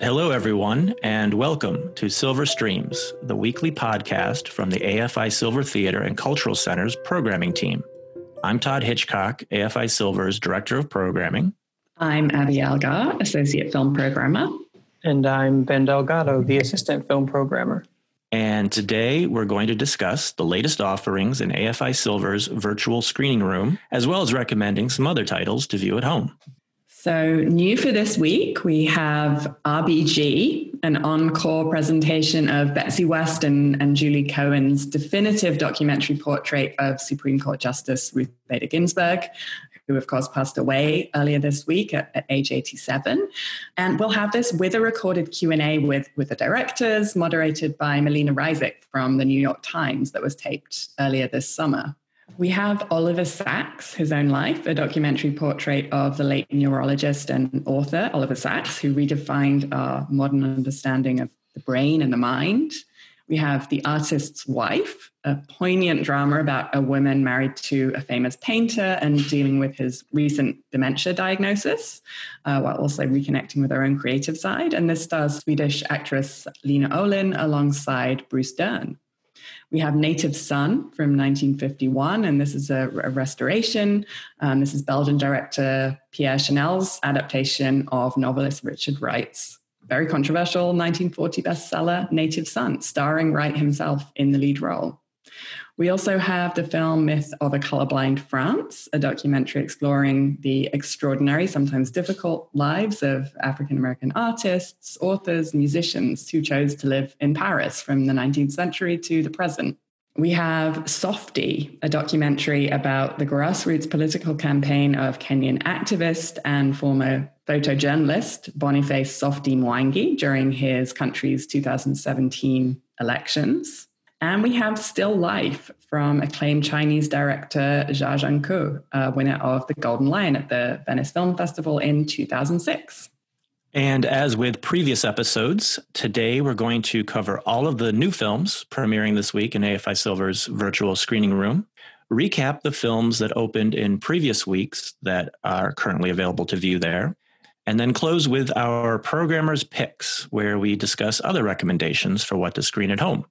Hello, everyone, and welcome to Silver Streams, the weekly podcast from the AFI Silver Theater and Cultural Center's programming team. I'm Todd Hitchcock, AFI Silver's Director of Programming. I'm Abby Algar, Associate Film Programmer. And I'm Ben Delgado, the Assistant Film Programmer. And today we're going to discuss the latest offerings in AFI Silver's virtual screening room, as well as recommending some other titles to view at home. So, new for this week, we have RBG, an encore presentation of Betsy West and, and Julie Cohen's definitive documentary portrait of Supreme Court Justice Ruth Bader Ginsburg, who of course passed away earlier this week at, at, age 87 and we'll have this with a recorded q&a with, with the directors moderated by Melena Ryzik from the new york times that was taped earlier this summer we have Oliver Sacks, his own life, a documentary portrait of the late neurologist and author Oliver Sacks, who redefined our modern understanding of the brain and the mind. We have The Artist's Wife, a poignant drama about a woman married to a famous painter and dealing with his recent dementia diagnosis, uh, while also reconnecting with her own creative side. And this stars Swedish actress Lena Olin alongside Bruce Dern. We have Native Son from 1951, and this is a, a restoration. Um, this is Belgian director Pierre Chenal's adaptation of novelist Richard Wright's very controversial 1940 bestseller, Native Son, starring Wright himself in the lead role. We also have the film Myth of a Colorblind France, a documentary exploring the extraordinary, sometimes difficult lives of African American artists, authors, musicians who chose to live in Paris from the 19th century to the present. We have Softie, a documentary about the grassroots political campaign of Kenyan activist and former photojournalist Boniface Softie Mwangi during his country's 2017 elections. And we have Still Life from acclaimed Chinese director Jia Zhangke, uh, winner of the Golden Lion at the Venice Film Festival in 2006. And as with previous episodes, today we're going to cover all of the new films premiering this week in AFI Silver's virtual screening room, recap the films that opened in previous weeks that are currently available to view there, and then close with our programmer's picks, where we discuss other recommendations for what to screen at home.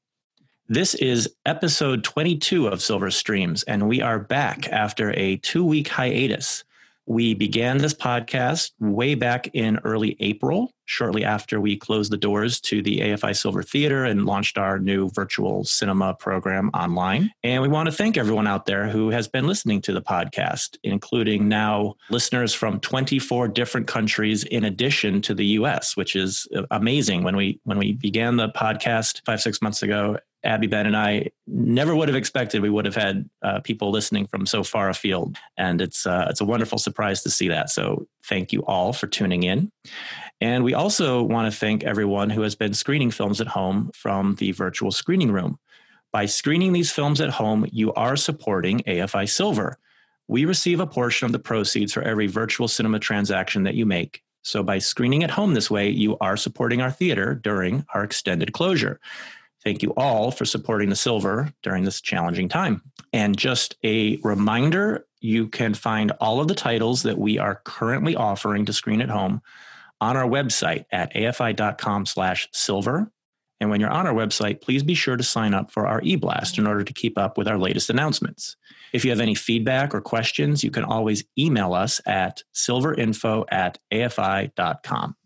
This is episode 22 of Silver Streams, and we are back after a two week hiatus. We began this podcast way back in early April, shortly after we closed the doors to the AFI Silver Theater and launched our new virtual cinema program online. And we want to thank everyone out there who has been listening to the podcast, including now listeners from 24 different countries in addition to the US, which is uh, amazing. When we when we began the podcast 5 6 months ago, Abby Ben and I never would have expected we would have had uh, people listening from so far afield, and it's uh, it's a wonderful surprise to see that. So thank you all for tuning in, and we also want to thank everyone who has been screening films at home from the virtual screening room. By screening these films at home, you are supporting AFI Silver. We receive a portion of the proceeds for every virtual cinema transaction that you make. So by screening at home this way, you are supporting our theater during our extended closure. Thank you all for supporting the silver during this challenging time. And just a reminder you can find all of the titles that we are currently offering to screen at home on our website at afi.com slash silver. And when you're on our website, please be sure to sign up for our e-blast in order to keep up with our latest announcements. If you have any feedback or questions, you can always email us at silverinfo at afi.com.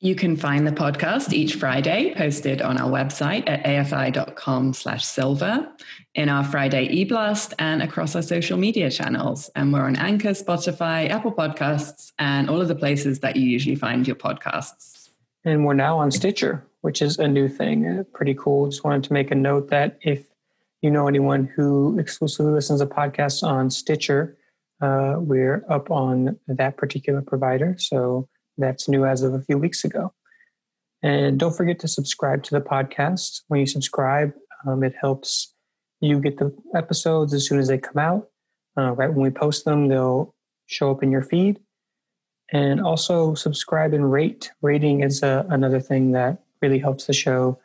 You can find the podcast each Friday posted on our website at afi.com slash silver, in our Friday e-blast and across our social media channels. And we're on Anchor, Spotify, Apple Podcasts, and all of the places that you usually find your podcasts. And we're now on Stitcher, which is a new thing. Uh, pretty cool. Just wanted to make a note that if you know anyone who exclusively listens to podcasts on Stitcher, uh, we're up on that particular provider. So that's new as of a few weeks ago. And don't forget to subscribe to the podcast. When you subscribe, um, it helps you get the episodes as soon as they come out. Uh, right when we post them, they'll show up in your feed. And also subscribe and rate. Rating is uh, another thing that really helps the show,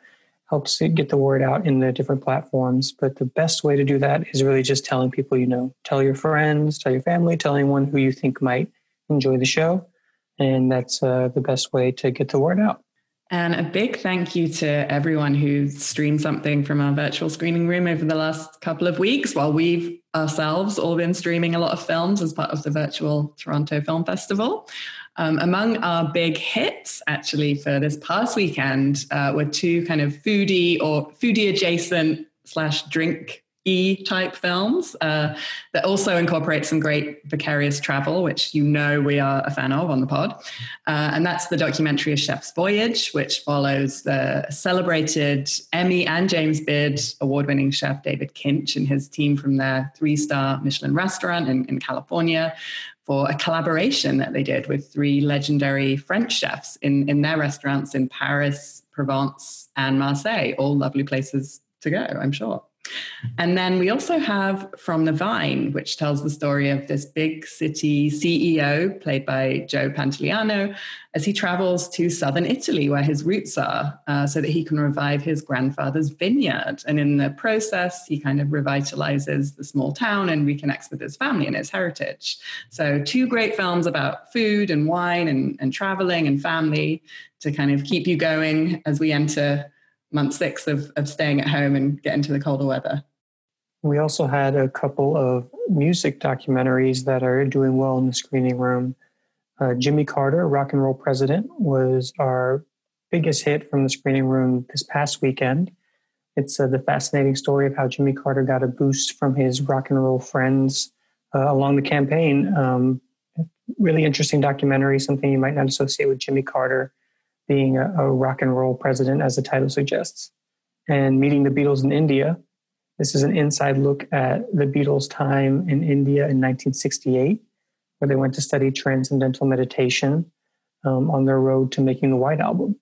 helps get the word out in the different platforms. But the best way to do that is really just telling people you know. Tell your friends, tell your family, tell anyone who you think might enjoy the show and that's uh, the best way to get the word out. And a big thank you to everyone who streamed something from our virtual screening room over the last couple of weeks while we've ourselves all been streaming a lot of films as part of the virtual Toronto Film Festival. Um, among our big hits, actually, for this past weekend, uh, were two kind of foodie or foodie adjacent slash drink E type films uh, that also incorporate some great vicarious travel, which you know we are a fan of on the pod. Uh, and that's the documentary A Chef's Voyage, which follows the celebrated Emmy and James Beard award winning chef David Kinch and his team from their three star Michelin restaurant in, in California for a collaboration that they did with three legendary French chefs in, in their restaurants in Paris, Provence, and Marseille, all lovely places to go, I'm sure. And then we also have From the Vine, which tells the story of this big city CEO, played by Joe Pantoliano, as he travels to southern Italy, where his roots are, uh, so that he can revive his grandfather's vineyard. And in the process, he kind of revitalizes the small town and reconnects with his family and his heritage. So, two great films about food and wine and, and traveling and family to kind of keep you going as we enter month six of, of staying at home and getting to the colder weather. We also had a couple of music documentaries that are doing well in the screening room. Uh, Jimmy Carter, Rock and Roll President, was our biggest hit from the screening room this past weekend. It's uh, the fascinating story of how Jimmy Carter got a boost from his rock and roll friends uh, along the campaign. Um, really interesting documentary, something you might not associate with Jimmy Carter being a, a rock and roll president, as the title suggests, and meeting the Beatles in India. This is an inside look at the Beatles' time in India in 1968, where they went to study transcendental meditation um, on their road to making the White Album.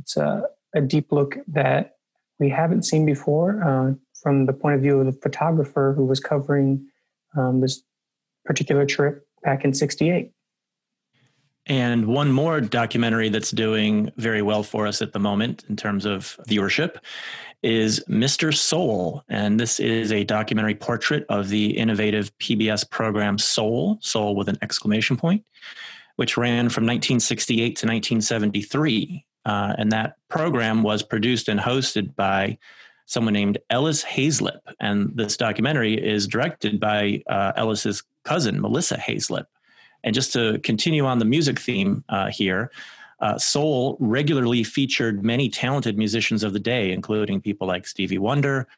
It's a, a deep look that we haven't seen before uh, from the point of view of the photographer who was covering um, this particular trip back in 68. And one more documentary that's doing very well for us at the moment in terms of viewership is Mr. Soul. And this is a documentary portrait of the innovative PBS program Soul, Soul with an exclamation point, which ran from 1968 to 1973. Uh, and that program was produced and hosted by someone named Ellis Haizlip. And this documentary is directed by uh, Ellis's cousin, Melissa Haizlip. And just to continue on the music theme uh, here, uh, Soul regularly featured many talented musicians of the day, including people like Stevie Wonder,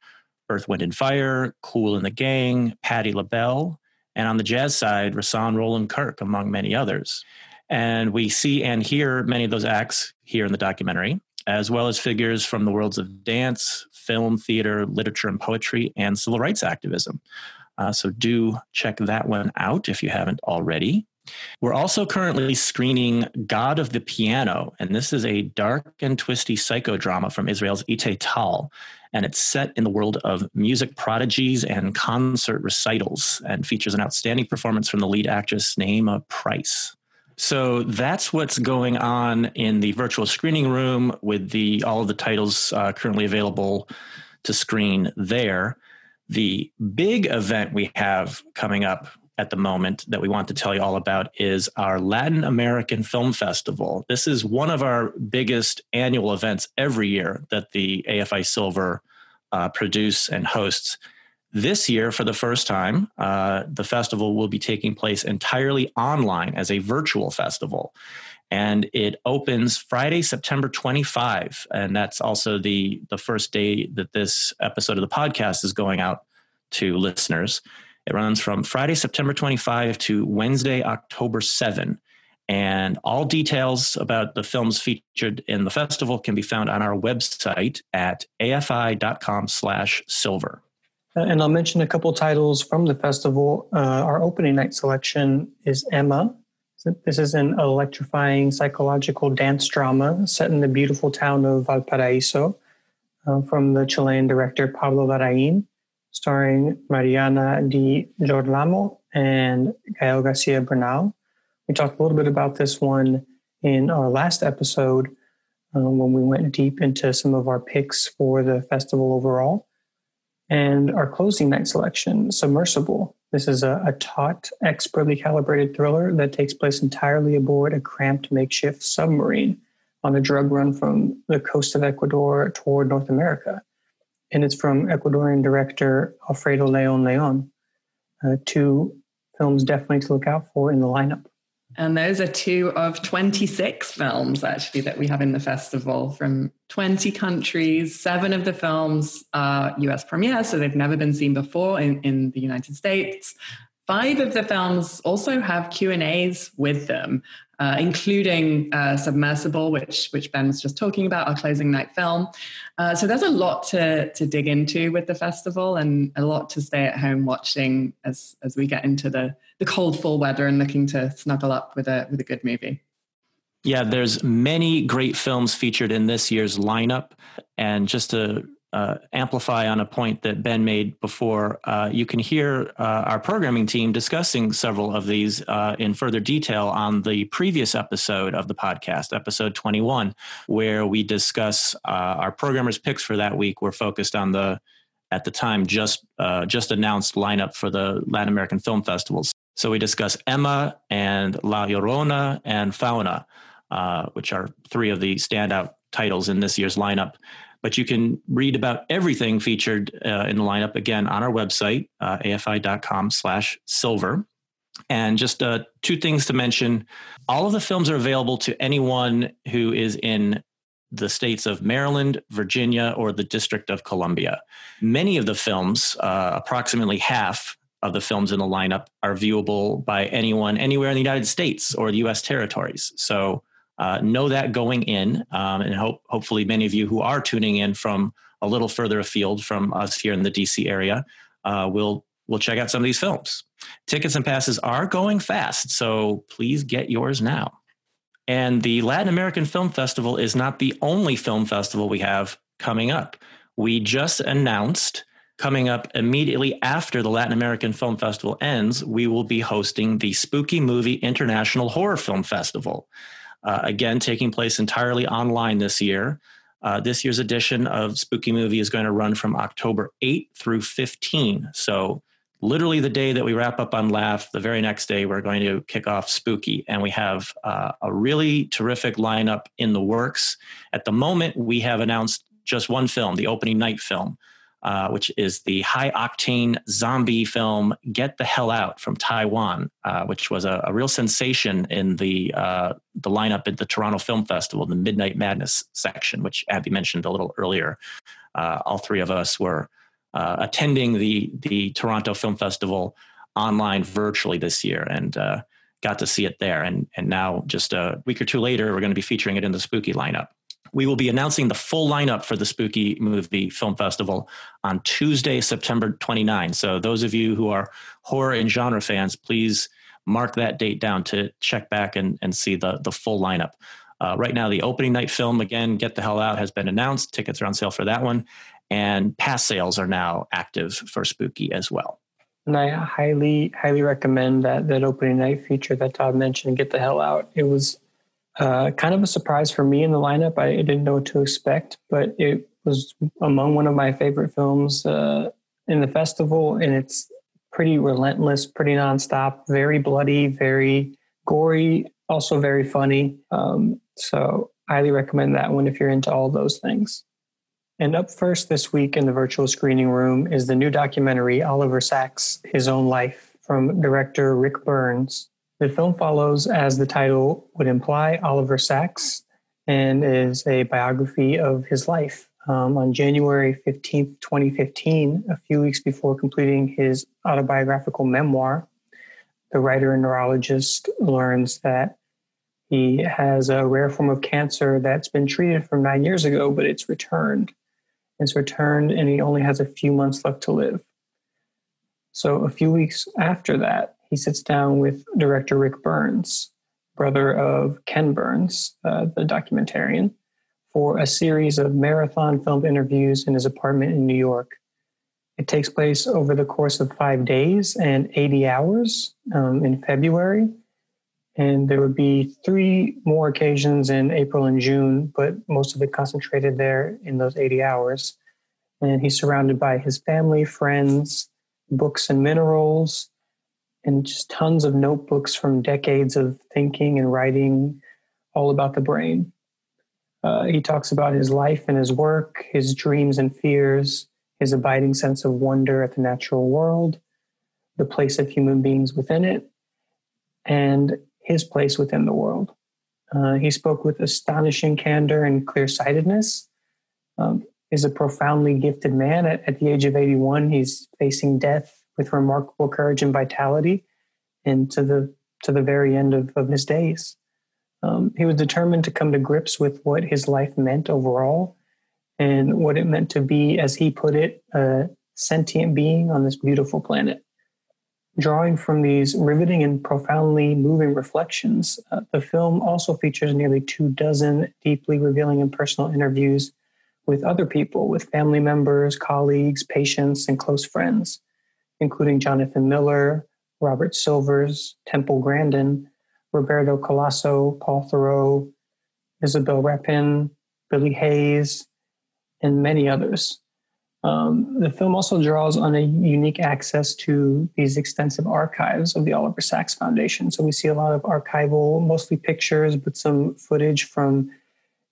Earth, Wind, and Fire, Kool and the Gang, Patti LaBelle, and on the jazz side, Rahsaan Roland Kirk, among many others. And we see and hear many of those acts here in the documentary, as well as figures from the worlds of dance, film, theater, literature, and poetry, and civil rights activism. Uh, so do check that one out if you haven't already. We're also currently screening God of the Piano, and this is a dark and twisty psychodrama from Israel's Itay Tal, and it's set in the world of music prodigies and concert recitals, and features an outstanding performance from the lead actress Naama Preis. So that's what's going on in the virtual screening room with the all of the titles uh, currently available to screen there. The big event we have coming up at the moment that we want to tell you all about is our Latin American Film Festival. This is one of our biggest annual events every year that the AFI Silver uh, produce and hosts. This year, for the first time, uh, the festival will be taking place entirely online as a virtual festival. And it opens Friday, September 25. And that's also the, the first day that this episode of the podcast is going out to listeners. It runs from Friday, September 25 to Wednesday, October 7. And all details about the films featured in the festival can be found on our website at afi.com slash silver. Uh, and I'll mention a couple titles from the festival. Uh, our opening night selection is Emma. This is an electrifying psychological dance drama set in the beautiful town of Valparaiso uh, from the Chilean director Pablo Larraín starring Mariana Di Girolamo and Gael Garcia Bernal. We talked a little bit about this one in our last episode um, when we went deep into some of our picks for the festival overall. And our closing night selection, Submersible. This is a, a taut, expertly calibrated thriller that takes place entirely aboard a cramped makeshift submarine. on a drug run from the coast of Ecuador toward North America. And it's from Ecuadorian director Alfredo Leon Leon. Uh, two films definitely to look out for in the lineup. And those are two of 26 films actually that we have in the festival from 20 countries. Seven of the films are US premieres, so they've never been seen before in, in the United States. Five of the films also have Q and A's with them, uh, including uh, Submersible, which which Ben was just talking about, our closing night film. Uh, so there's a lot to to dig into with the festival, and a lot to stay at home watching as as we get into the the cold fall weather and looking to snuggle up with a with a good movie. Yeah, there's many great films featured in this year's lineup, and just to uh, amplify on a point that Ben made before, uh, you can hear uh, our programming team discussing several of these uh, in further detail on the previous episode of the podcast, episode 21, where we discuss uh, our programmers' picks for that week. We're focused on the at the time just uh, just announced lineup for the Latin American film festivals. So we discuss Emma and La Llorona and Fauna, which are three of the standout titles in this year's lineup. But you can read about everything featured uh, in the lineup again on our website, uh, afi.com slash silver. And just uh, two things to mention. All of the films are available to anyone who is in the states of Maryland, Virginia, or the District of Columbia. Many of the films, uh, approximately half of the films in the lineup, are viewable by anyone anywhere in the United States or the US territories. So uh, know that going in, um, and hope hopefully many of you who are tuning in from a little further afield from us here in the DC area uh, will will check out some of these films. Tickets and passes are going fast, so please get yours now. And the Latin American Film Festival is not the only film festival we have coming up. We just announced coming up immediately after the Latin American Film Festival ends, we will be hosting the Spooky Movie International Horror Film Festival. Uh, again, taking place entirely online this year. Uh, this year's edition of Spooky Movie is going to run from October 8 through 15. So, literally the day that we wrap up on LAFF, the very next day, we're going to kick off Spooky. And we have uh, a really terrific lineup in the works. At the moment, we have announced just one film, the opening night film. Uh, which is the high octane zombie film Get the Hell Out from Taiwan, uh, which was a, a, real sensation in the uh, the lineup at the Toronto Film Festival, the Midnight Madness section, which Abby mentioned a little earlier. Uh, all three of us were uh, attending the the Toronto Film Festival online virtually this year, and got to see it there. And and now, just a week or two later, we're going to be featuring it in the Spooky lineup we will be announcing the full lineup for the Spooky Movie Film Festival on Tuesday, September 29. So, those of you who are horror and genre fans, please mark that date down to check back and, and see the, the full lineup. Uh, right now, the opening night film, again, Get the Hell Out, has been announced. Tickets are on sale for that one. And pass sales are now active for Spooky as well. And I highly, highly recommend that that opening night feature that Todd mentioned, Get the Hell Out. It was uh, kind of a surprise for me in the lineup. I didn't know what to expect, but it was among one of my favorite films uh, in the festival, and it's pretty relentless, pretty nonstop, very bloody, very gory, also very funny. Um, so, highly recommend that one if you're into all those things. And up first this week in the virtual screening room is the new documentary Oliver Sacks' His Own Life from director Ric Burns. The film follows, as the title would imply, Oliver Sacks and is a biography of his life. Um, on January 15th, 2015, a few weeks before completing his autobiographical memoir, the writer and neurologist learns that he has a rare form of cancer that's been treated from nine years ago, but it's returned. It's returned, and he only has a few months left to live. So, a few weeks after that, he sits down with director Ric Burns, brother of Ken Burns, uh, the documentarian, for a series of marathon film interviews in his apartment in New York. It takes place over the course of five days and 80 hours um, in February. And there would be three more occasions in April and June, but most of it concentrated there in those 80 hours. And he's surrounded by his family, friends, books and minerals, and just tons of notebooks from decades of thinking and writing all about the brain. Uh, he talks about his life and his work, his dreams and fears, his abiding sense of wonder at the natural world, the place of human beings within it, and his place within the world. Uh, he spoke with astonishing candor and clear sightedness. Um, is a profoundly gifted man. At, at, the age of 81, he's facing death with remarkable courage and vitality, and to the to the very end of, of his days. Um, he was determined to come to grips with what his life meant overall and what it meant to be, as he put it, a sentient being on this beautiful planet. Drawing from these riveting and profoundly moving reflections, uh, the film also features nearly two dozen deeply revealing and personal interviews with other people, with family members, colleagues, patients, and close friends, including Jonathan Miller, Robert Silvers, Temple Grandin, Roberto Calasso, Paul Theroux, Isabelle Rapin, Billy Hayes, and many others. Um, the film also draws on a unique access to these extensive archives of the Oliver Sacks Foundation. So we see a lot of archival, mostly pictures, but some footage from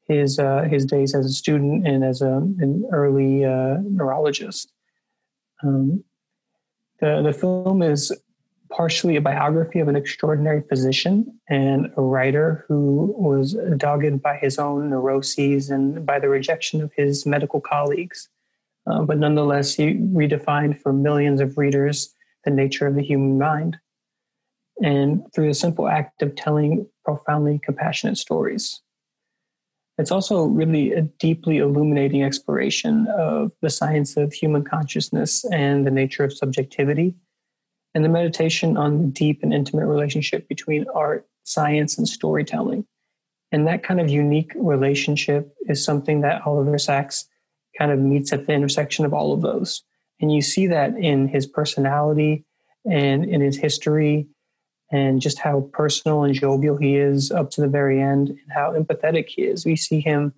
his uh, his days as a student and as a, an early uh, neurologist. Um, the the film is partially a biography of an extraordinary physician and a writer who was dogged by his own neuroses and by the rejection of his medical colleagues. Uh, but nonetheless, he redefined for millions of readers the nature of the human mind. And through the simple act of telling profoundly compassionate stories. It's also really a deeply illuminating exploration of the science of human consciousness and the nature of subjectivity and the meditation on the deep and intimate relationship between art, science, and storytelling. And that kind of unique relationship is something that Oliver Sacks kind of meets at the intersection of all of those. And you see that in his personality and in his history and just how personal and jovial he is up to the very end and how empathetic he is. We see him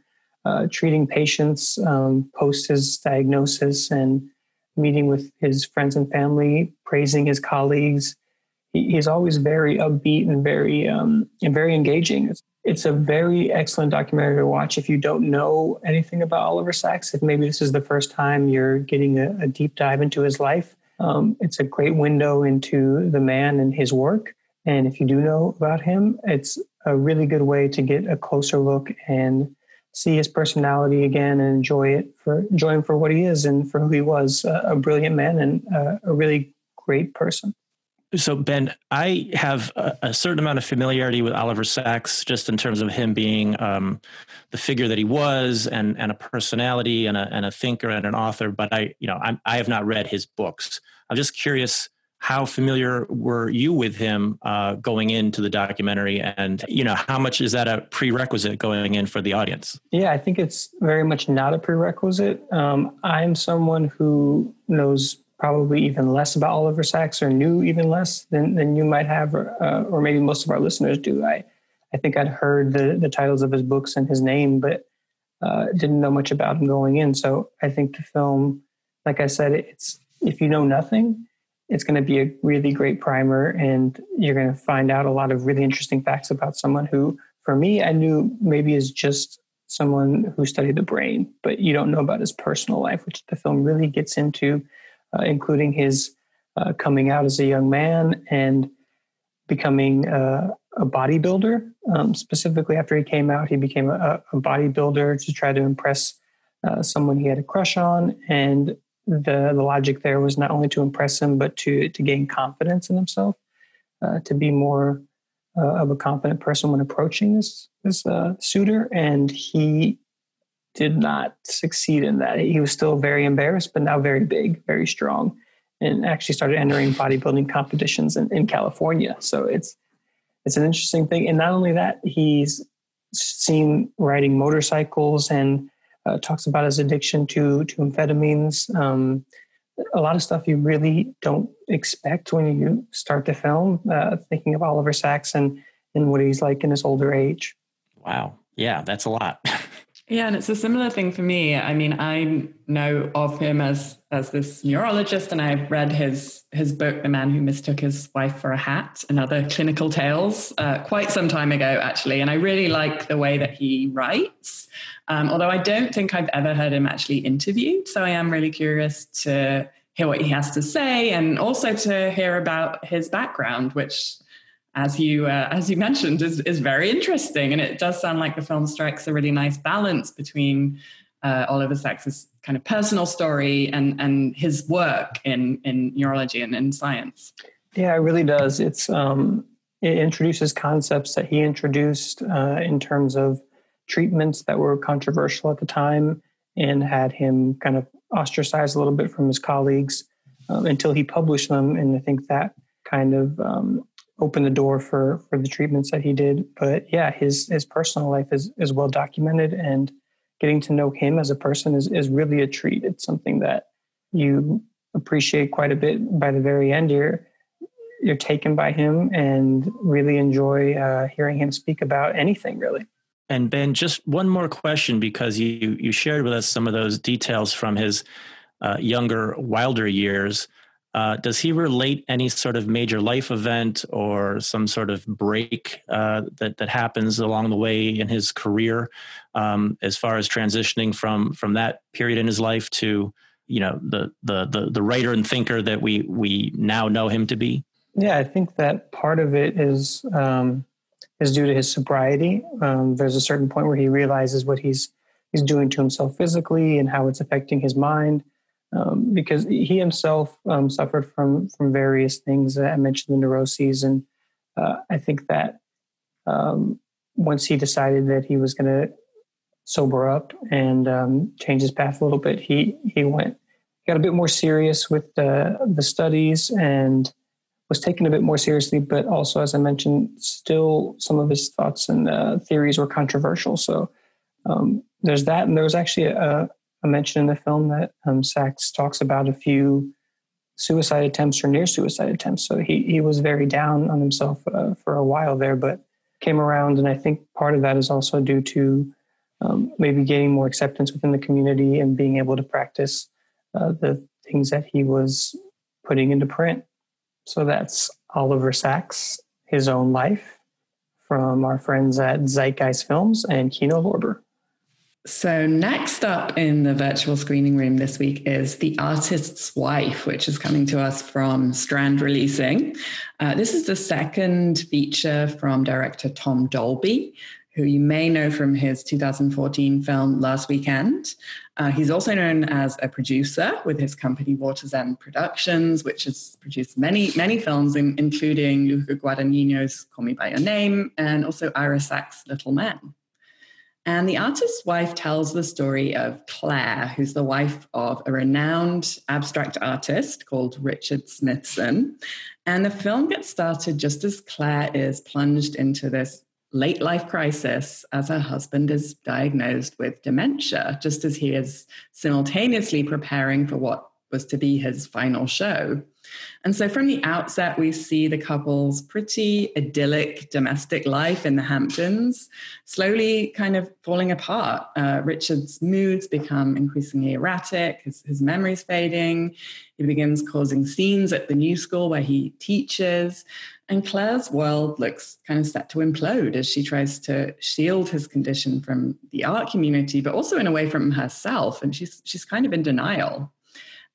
uh, treating patients um, post his diagnosis and meeting with his friends and family, praising his colleagues. He, he's always very upbeat and very um, and very engaging. It's, it's, a very excellent documentary to watch if you don't know anything about Oliver Sacks. If maybe this is the first time you're getting a, a deep dive into his life, um, it's a great window into the man and his work. And if you do know about him, it's a really good way to get a closer look and see his personality again and enjoy it for enjoy him for what he is and for who he was a brilliant man and a really great person so ben i have a, a, certain amount of familiarity with oliver sacks just in terms of him being um, the figure that he was and, and a personality and a, and a thinker and an author. But i you know I'm, i have not read his books. I'm just curious how familiar were you with him uh, going into the documentary? And you know how much is that a prerequisite going in for the audience? Yeah i think it's very much not a prerequisite. Um, i'm someone who knows probably even less about oliver sacks or knew even less than, than you might have or, uh, or maybe most of our listeners do. I, I think i'd heard the, the titles of his books and his name but uh, didn't know much about him going in. So i think the film like i said it's if you know nothing it's going to be a really great primer and you're going to find out a lot of really interesting facts about someone who for me i knew maybe is just someone who studied the brain but you don't know about his personal life which the film really gets into uh, including his uh, coming out as a young man and becoming uh, a bodybuilder. Um, specifically after he came out he became a, a bodybuilder to try to impress uh, someone he had a crush on. And the the logic there was not only to impress him but to to gain confidence in himself, uh, to be more uh, of a confident person when approaching this this suitor, and he did not succeed in that. He was still very embarrassed, but now very big, very strong, and actually started entering bodybuilding competitions in, in California. So it's it's an interesting thing, and not only that, he's seen riding motorcycles and uh, talks about his addiction to to amphetamines. Um, a lot of stuff you really don't expect when you start the film. Uh, thinking of Oliver Sacks and and what he's like in his older age. Wow, yeah, that's a lot. Yeah, and it's a similar thing for me. I mean, I know of him as as this neurologist, and I've read his his book, "The Man Who Mistook His Wife for a Hat," and other clinical tales, uh, quite some time ago, actually. And I really like the way that he writes. Um, although I don't think I've ever heard him actually interviewed, so I am really curious to hear what he has to say, and also to hear about his background, which as you uh, as you mentioned, is is very interesting, and it does sound like the film strikes a really nice balance between uh, Oliver Sacks's kind of personal story and and his work in in neurology and in science. Yeah, it really does. It's um, it introduces concepts that he introduced uh, in terms of treatments that were controversial at the time, and had him kind of ostracized a little bit from his colleagues um, until he published them. And I think that kind of um, opened the door for for the treatments that he did. But yeah, his his personal life is is well documented, and getting to know him as a person is is really a treat. It's something that you appreciate quite a bit. By the very end, you're you're taken by him and really enjoy uh, hearing him speak about anything really. And Ben, just one more question because you you shared with us some of those details from his uh, younger, wilder years. Uh, does he relate any sort of major life event or some sort of break uh, that that happens along the way in his career, um, as far as transitioning from from that period in his life to you know the, the the the writer and thinker that we we now know him to be? Yeah, I think that part of it is um, is due to his sobriety. Um, there's a certain point where he realizes what he's he's doing to himself physically and how it's affecting his mind um, because he himself um, suffered from from various things. I mentioned the neuroses, and uh, I think that um, once he decided that he was going to sober up and um, change his path a little bit, he he went got a bit more serious with the the studies and was taken a bit more seriously. But also, as I mentioned, still some of his thoughts and uh, theories were controversial. So. Um, there's that, and there was actually a, a mention in the film that um, Sacks talks about a few suicide attempts or near suicide attempts. So he he was very down on himself uh, for a while there, but came around, and I think part of that is also due to um, maybe gaining more acceptance within the community and being able to practice uh, the things that he was putting into print. So that's Oliver Sacks, his own life, from our friends at Zeitgeist Films and Kino Lorber. So, next up in the virtual screening room this week is The Artist's Wife, which is coming to us from Strand Releasing. Uh, this is the second feature from director Tom Dolby, who you may know from his 2014 film Last Weekend. Uh, he's also known as a producer with his company Water's End Productions, which has produced many, many films, in, including Luca Guadagnino's Call Me By Your Name and also Ira Sachs' Little Men. And the artist's wife tells the story of Claire, who's the wife of a renowned abstract artist called Richard Smithson. And the film gets started just as Claire is plunged into this late life crisis as her husband is diagnosed with dementia, just as he is simultaneously preparing for what was to be his final show. And so from the outset, we see the couple's pretty idyllic domestic life in the Hamptons slowly kind of falling apart. Uh, Richard's moods become increasingly erratic, his, his memory's fading. He begins causing scenes at the new school where he teaches. And Claire's world looks kind of set to implode as she tries to shield his condition from the art community, but also in a way from herself. And she's, she's kind of in denial.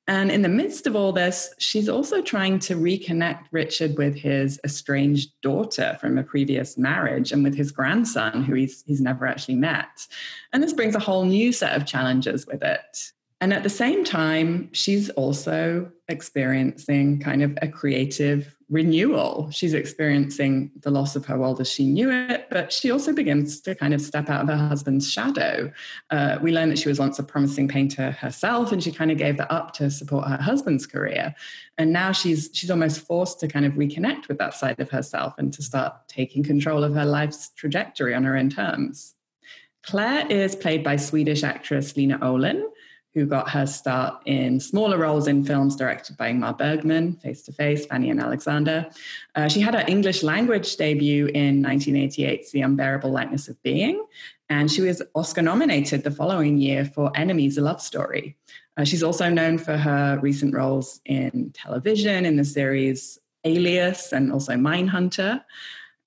And in the midst of all this, she's also trying to reconnect Richard with his estranged daughter from a previous marriage and with his grandson, who he's, he's never actually met. And this brings a whole new set of challenges with it. And at the same time, she's also experiencing kind of a creative renewal. She's experiencing the loss of her world as she knew it, but she also begins to kind of step out of her husband's shadow. Uh, we learn that she was once a promising painter herself, and she kind of gave that up to support her husband's career. And now she's she's almost forced to kind of reconnect with that side of herself and to start taking control of her life's trajectory on her own terms. Claire is played by Swedish actress Lena Olin, who got her start in smaller roles in films directed by Ingmar Bergman, Face to Face, Fanny and Alexander. Uh, she had her English language debut in 1988's The Unbearable Lightness of Being, and she was Oscar nominated the following year for Enemies, a Love Story. Uh, she's also known for her recent roles in television in the series Alias and also Mindhunter.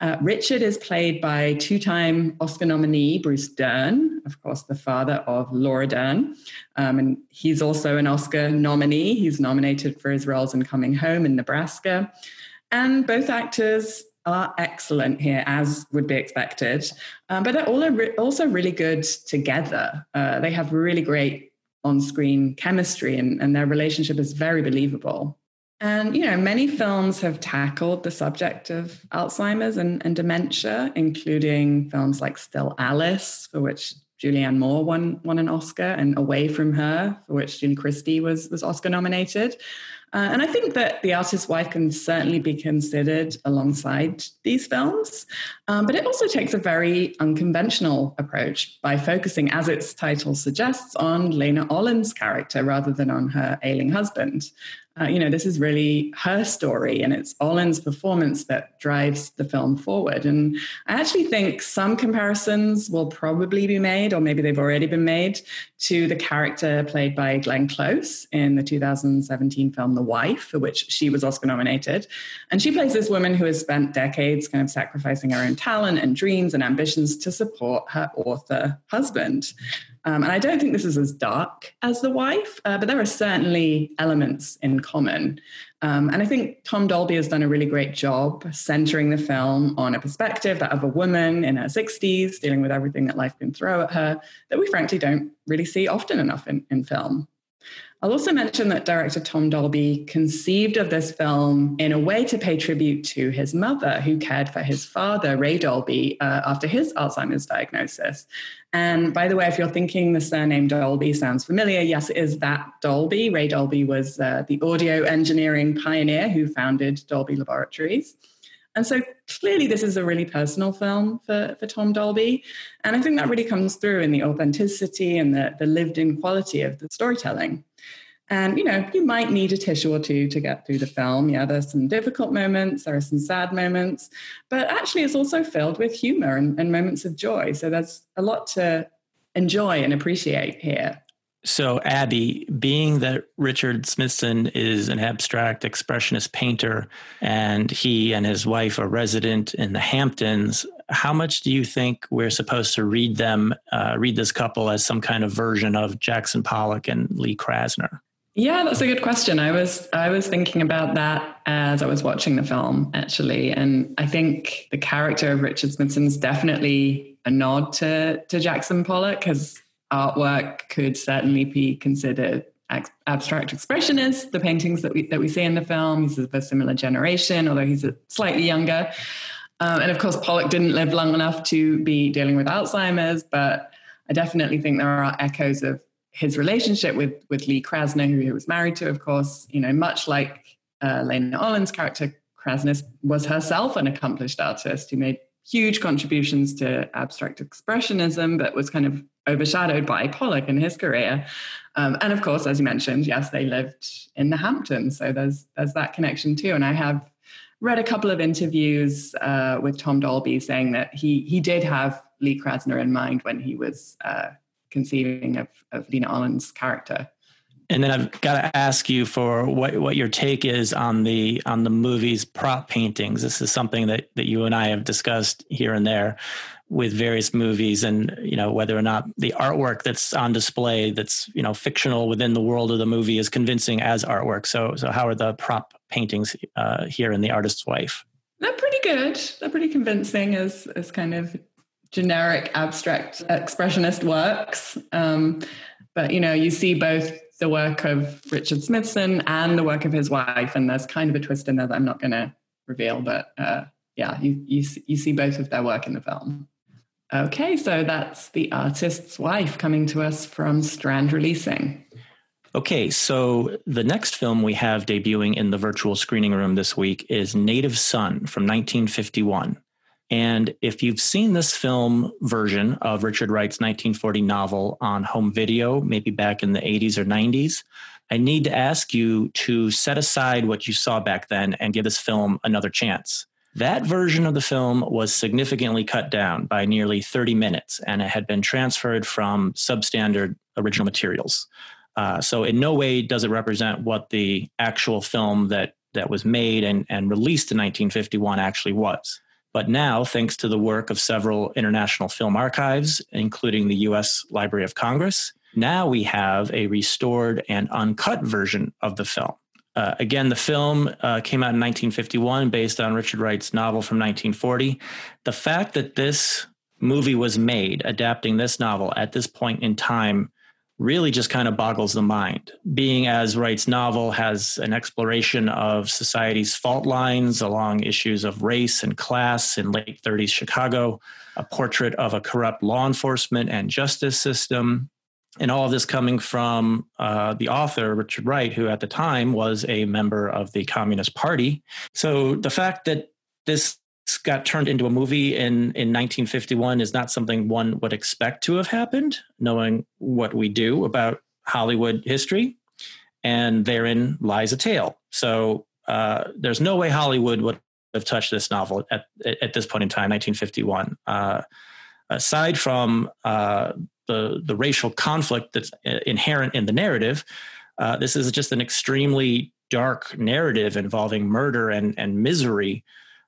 Uh, Richard is played by two time Oscar nominee Bruce Dern, of course, the father of Laura Dern. Um, and he's also an Oscar nominee. He's nominated for his roles in Coming Home in Nebraska. And both actors are excellent here, as would be expected. Um, but they're all re- also really good together. Uh, they have really great on screen chemistry, and, and their relationship is very believable. And, you know, many films have tackled the subject of Alzheimer's and, and, dementia, including films like Still Alice, for which Julianne Moore won, won an Oscar, and Away from Her, for which Julie Christie was, was Oscar nominated. Uh, and I think that The Artist's Wife can certainly be considered alongside these films. Um, but it also takes a very unconventional approach by focusing, as its title suggests, on Lena Olins' character rather than on her ailing husband uh, you know, this is really her story and it's Olin's performance that drives the film forward. And I actually think some comparisons will probably be made, or maybe they've already been made, to the character played by Glenn Close in the 2017 film The Wife, for which she was Oscar nominated. And she plays this woman who has spent decades kind of sacrificing her own talent and dreams and ambitions to support her author husband. Um, and I don't think this is as dark as The Wife, uh, but there are certainly elements in common. Um, and I think Tom Dolby has done a really great job centering the film on a perspective that of a woman in her 60s dealing with everything that life can throw at her that we frankly don't really see often enough in, in film. I'll also mention that director Tom Dolby conceived of this film in a way to pay tribute to his mother, who cared for his father, Ray Dolby, uh, after his Alzheimer's diagnosis. And by the way, if you're thinking the surname Dolby sounds familiar, yes, it is that Dolby. Ray Dolby was uh, the audio engineering pioneer who founded Dolby Laboratories. And so clearly, this is a really personal film for, for Tom Dolby. And I think that really comes through in the authenticity and the, the lived in quality of the storytelling. And, you know, you might need a tissue or two to get through the film. Yeah, there's some difficult moments, there are some sad moments, but actually it's also filled with humor and, and moments of joy. So there's a lot to enjoy and appreciate here. So, Abby, being that Richard Smithson is an abstract expressionist painter and he and his wife are resident in the Hamptons, how much do you think we're supposed to read them, uh, read this couple as some kind of version of Jackson Pollock and Lee Krasner? Yeah, that's a good question. I was I was thinking about that as I was watching the film actually, and I think the character of Richard Smithson is definitely a nod to to Jackson Pollock. His artwork could certainly be considered abstract expressionist. The paintings that we that we see in the film, he's of a similar generation, although he's a slightly younger. Um, and of course, Pollock didn't live long enough to be dealing with Alzheimer's, but I definitely think there are echoes of his relationship with with Lee Krasner, who he was married to, of course, you know, much like uh, Lena Olins' character, Krasner was herself an accomplished artist who made huge contributions to abstract expressionism, but was kind of overshadowed by Pollock in his career. Um, and of course, as you mentioned, yes, they lived in the Hamptons, so there's there's that connection too. And I have read a couple of interviews uh, with Tom Dolby saying that he he did have Lee Krasner in mind when he was uh, conceiving of, of Lena Olins' character. And then I've got to ask you for what, what your take is on the on the movie's prop paintings. This is something that, that you and I have discussed here and there with various movies, and you know whether or not the artwork that's on display that's you know fictional within the world of the movie is convincing as artwork. So so how are the prop paintings uh, here in The Artist's Wife? They're pretty good. They're pretty convincing as as kind of generic abstract expressionist works. Um, but you know, you see both the work of Richard Smithson and the work of his wife, and there's kind of a twist in there that I'm not going to reveal. But uh, yeah, you, you you see both of their work in the film. Okay, so that's the artist's wife coming to us from Strand Releasing. Okay, so the next film we have debuting in the virtual screening room this week is Native Son from 1951. And if you've seen this film version of Richard Wright's 1940 novel on home video, maybe back in the 80s or 90s, I need to ask you to set aside what you saw back then and give this film another chance. That version of the film was significantly cut down by nearly 30 minutes, and it had been transferred from substandard original materials. Uh, so, in no way does it represent what the actual film that, that was made and, and released in 1951 actually was. But now, thanks to the work of several international film archives, including the US Library of Congress, now we have a restored and uncut version of the film. Uh, again, the film uh, came out in 1951 based on Richard Wright's novel from 1940. The fact that this movie was made adapting this novel at this point in time really just kind of boggles the mind. Being as Wright's novel has an exploration of society's fault lines along issues of race and class in late 30s Chicago, a portrait of a corrupt law enforcement and justice system, and all of this coming from uh, the author richard wright who at the time was a member of the communist party. So the fact that this got turned into a movie in, in 1951 is not something one would expect to have happened knowing what we do about hollywood history. And therein lies a tale. So uh, there's no way hollywood would have touched this novel at, at this point in time 1951 uh, aside from uh, the the racial conflict that's uh, inherent in the narrative. Uh, this is just an extremely dark narrative involving murder and and misery.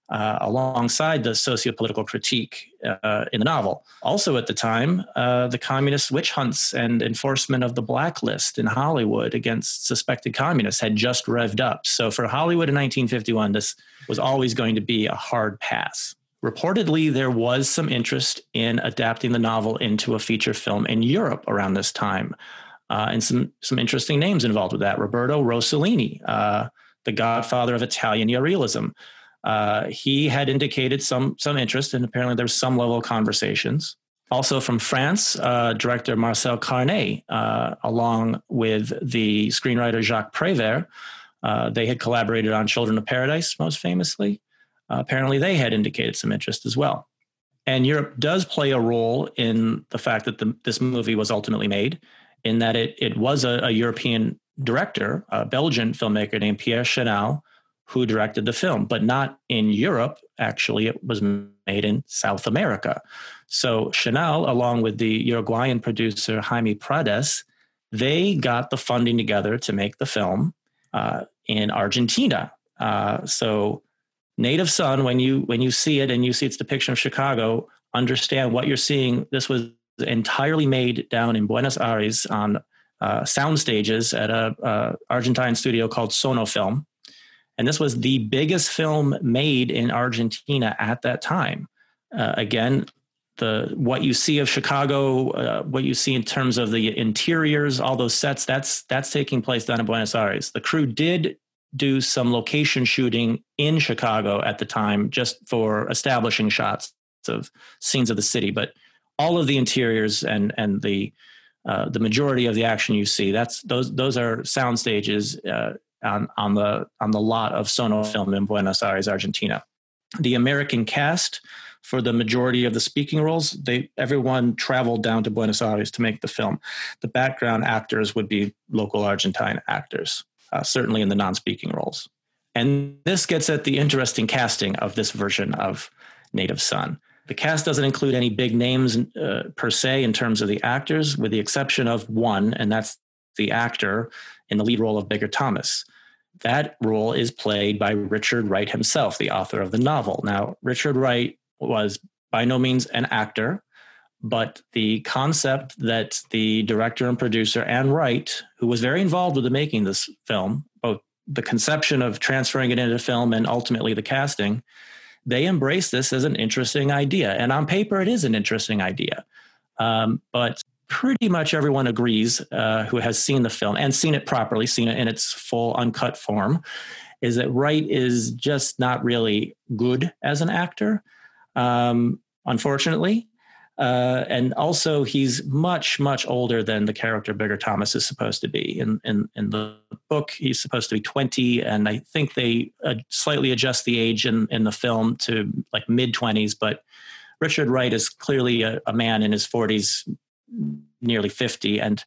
Uh, alongside the socio-political critique uh, in the novel. Also, at the time, uh, the communist witch hunts and enforcement of the blacklist in Hollywood against suspected communists had just revved up. So, for Hollywood in 1951, this was always going to be a hard pass. Reportedly, there was some interest in adapting the novel into a feature film in Europe around this time, uh, and some some interesting names involved with that. Roberto Rossellini, uh, the godfather of Italian neorealism, uh, he had indicated some some interest, and apparently there was some level of conversations. Also from France, uh, director Marcel Carné, uh, along with the screenwriter Jacques Prévert, uh, they had collaborated on Children of Paradise, most famously uh, apparently they had indicated some interest as well. And Europe does play a role in the fact that the, this movie was ultimately made, in that it, it was a, a European director, a Belgian filmmaker named Pierre Chenal, who directed the film, but not in Europe. Actually, it was made in South America. So Chenal, along with the Uruguayan producer Jaime Prades, they got the funding together to make the film uh, in Argentina. Uh, so native son when you when you see it and you see its depiction of chicago understand what you're seeing. This was entirely made down in buenos aires on uh, sound stages at a, argentine studio called sonofilm and this was the biggest film made in argentina at that time. Uh, again the what you see of chicago uh, what you see in terms of the interiors all those sets that's that's taking place down in buenos aires. The crew did do some location shooting in Chicago at the time just for establishing shots of scenes of the city. But all of the interiors and and the uh, the majority of the action you see that's those those are sound stages uh, on on the on the lot of Sonofilm in Buenos Aires, Argentina. The American cast for the majority of the speaking roles, they everyone traveled down to Buenos Aires to make the film. The background actors would be local Argentine actors uh, certainly in the non speaking roles. And this gets at the interesting casting of this version of Native Son. The cast doesn't include any big names uh, per se in terms of the actors, with the exception of one, and that's the actor in the lead role of Bigger Thomas. That role is played by Richard Wright himself, the author of the novel. Now, Richard Wright was by no means an actor, but the concept that the director and producer Anne Wright, who was very involved with the making this film, both the conception of transferring it into film and ultimately the casting, they embraced this as an interesting idea. And on paper, it is an interesting idea. Um, but pretty much everyone agrees uh, who has seen the film and seen it properly, seen it in its full uncut form, is that Wright is just not really good as an actor, um, unfortunately. Uh, and also, he's much, much older than the character Bigger Thomas is supposed to be. In, in, in the book, he's supposed to be 20, and I think they uh, slightly adjust the age in, in the film to like mid 20s. But Richard Wright is clearly a, a man in his 40s, nearly 50, and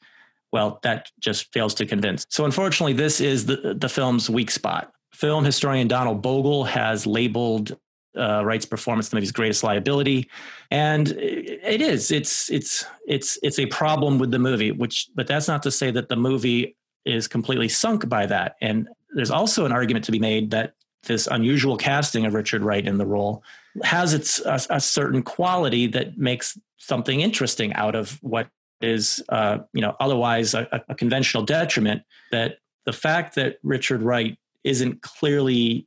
well, that just fails to convince. So, unfortunately, this is the, the film's weak spot. Film historian Donald Bogle has labeled uh, Wright's performance the movie's greatest liability, and it is. It's it's it's it's a problem with the movie. Which, but that's not to say that the movie is completely sunk by that. And there's also an argument to be made that this unusual casting of Richard Wright in the role has its a, a certain quality that makes something interesting out of what is uh, you know otherwise a, a conventional detriment. That the fact that Richard Wright isn't clearly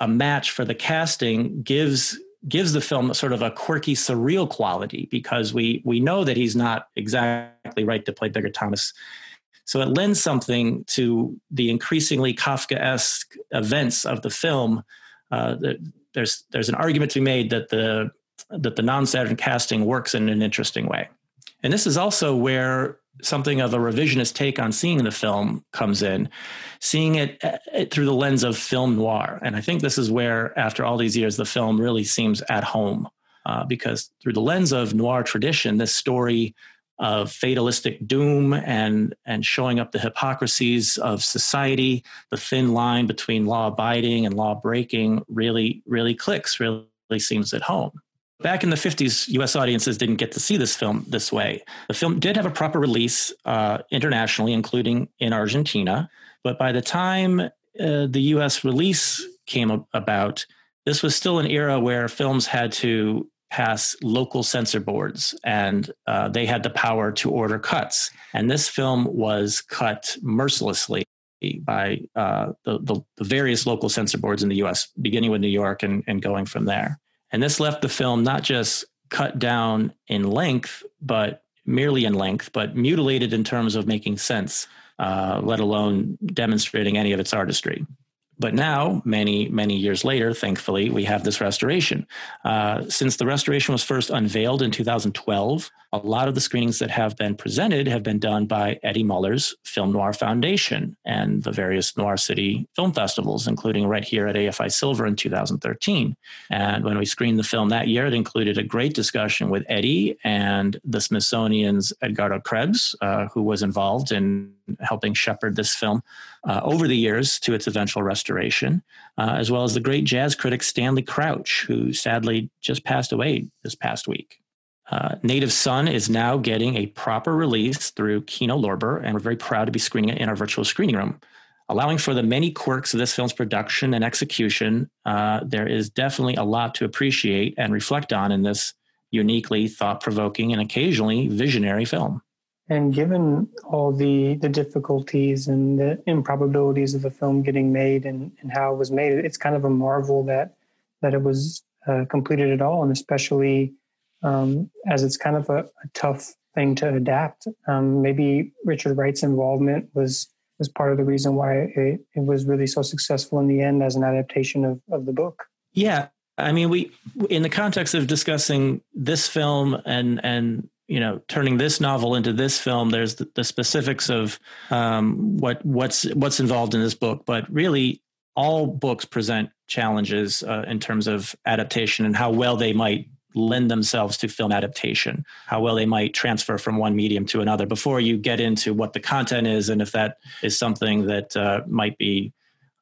a match for the casting gives gives the film sort of a quirky, surreal quality because we we know that he's not exactly right to play Bigger Thomas. So it lends something to the increasingly Kafkaesque events of the film. Uh, there's there's an argument to be made that the that the non-Saturn casting works in an interesting way, and this is also where something of a revisionist take on seeing the film comes in, seeing it, it, uh, through the lens of film noir. And I think this is where, after all these years, the film really seems at home uh, because through the lens of noir tradition, this story of fatalistic doom and and showing up the hypocrisies of society, the thin line between law abiding and law breaking really really clicks, really seems at home. Back in the 50s, US audiences didn't get to see this film this way. The film did have a proper release uh, internationally, including in Argentina. But by the time uh, the US release came about, this was still an era where films had to pass local censor boards and uh, they had the power to order cuts. And this film was cut mercilessly by uh, the, the, the, various local censor boards in the US, beginning with New York and, and going from there. And this left the film not just cut down in length, but merely in length, but mutilated in terms of making sense, uh, let alone demonstrating any of its artistry. But now, many, many years later, thankfully, we have this restoration. Uh, since the restoration was first unveiled in 2012, a lot of the screenings that have been presented have been done by Eddie Muller's Film Noir Foundation and the various Noir City film festivals, including right here at AFI Silver in 2013. And when we screened the film that year, it included a great discussion with Eddie and the Smithsonian's Edgardo Krebs, uh, who was involved in helping shepherd this film uh, over the years to its eventual restoration, uh, as well as the great jazz critic Stanley Crouch, who sadly just passed away this past week. Uh, Native Son is now getting a proper release through Kino Lorber, and we're very proud to be screening it in our virtual screening room. Allowing for the many quirks of this film's production and execution, uh, there is definitely a lot to appreciate and reflect on in this uniquely thought provoking and occasionally visionary film. And given all the, the difficulties and the improbabilities of the film getting made and, and how it was made, it's kind of a marvel that, that it was uh, completed at all, and especially um, as it's kind of a, a, tough thing to adapt. Um, maybe Richard Wright's involvement was was part of the reason why it, it, was really so successful in the end as an adaptation of, of the book. Yeah, I mean, we in the context of discussing this film and and you know turning this novel into this film, there's the, the specifics of um, what what's what's involved in this book, but really all books present challenges uh, in terms of adaptation and how well they might lend themselves to film adaptation, how well they might transfer from one medium to another before you get into what the content is and if that is something that uh, might be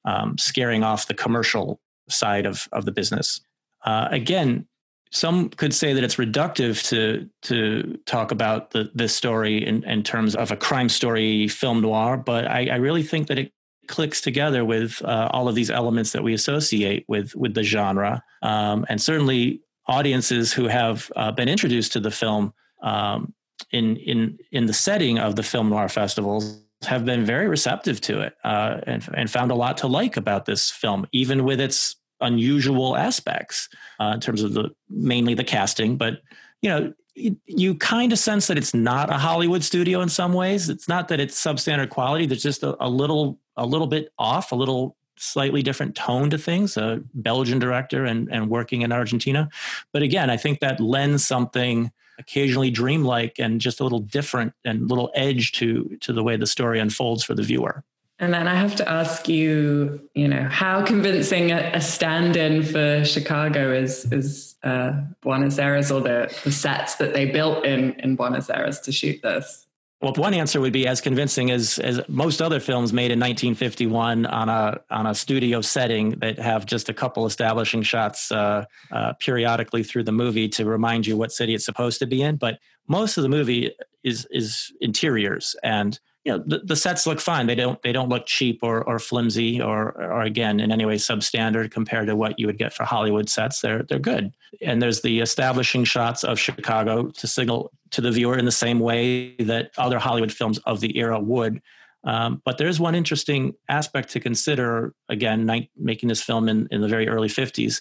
um, scaring off the commercial side of, of the business. Uh, again, some could say that it's reductive to to talk about the, this story in, in terms of a crime story film noir, but I, I really think that it clicks together with uh, all of these elements that we associate with with the genre, um, and certainly audiences who have uh, been introduced to the film um, in in in the setting of the film noir festivals have been very receptive to it uh, and, and found a lot to like about this film, even with its unusual aspects uh, in terms of the mainly the casting. But you know, you, kind of sense that it's not a Hollywood studio in some ways. It's not that it's substandard quality. There's just a, a little a little bit off, a little slightly different tone to things, a Belgian director and, and working in Argentina. But again, I think that lends something occasionally dreamlike and just a little different and little edge to to the way the story unfolds for the viewer. And then I have to ask you, you know, how convincing a, a stand-in for Chicago is is uh, Buenos Aires or the, the sets that they built in in Buenos Aires to shoot this? Well, one answer would be as convincing as as most other films made in 1951 on a on a studio setting that have just a couple establishing shots uh, uh, periodically through the movie to remind you what city it's supposed to be in. But most of the movie is is interiors, and you know the, the, sets look fine. They don't they don't look cheap or or flimsy or or again in any way substandard compared to what you would get for Hollywood sets. They're they're good. And there's the establishing shots of Chicago to signal to the viewer in the same way that other Hollywood films of the era would. Um, but there's one interesting aspect to consider. Again, night, making this film in in the very early 50s.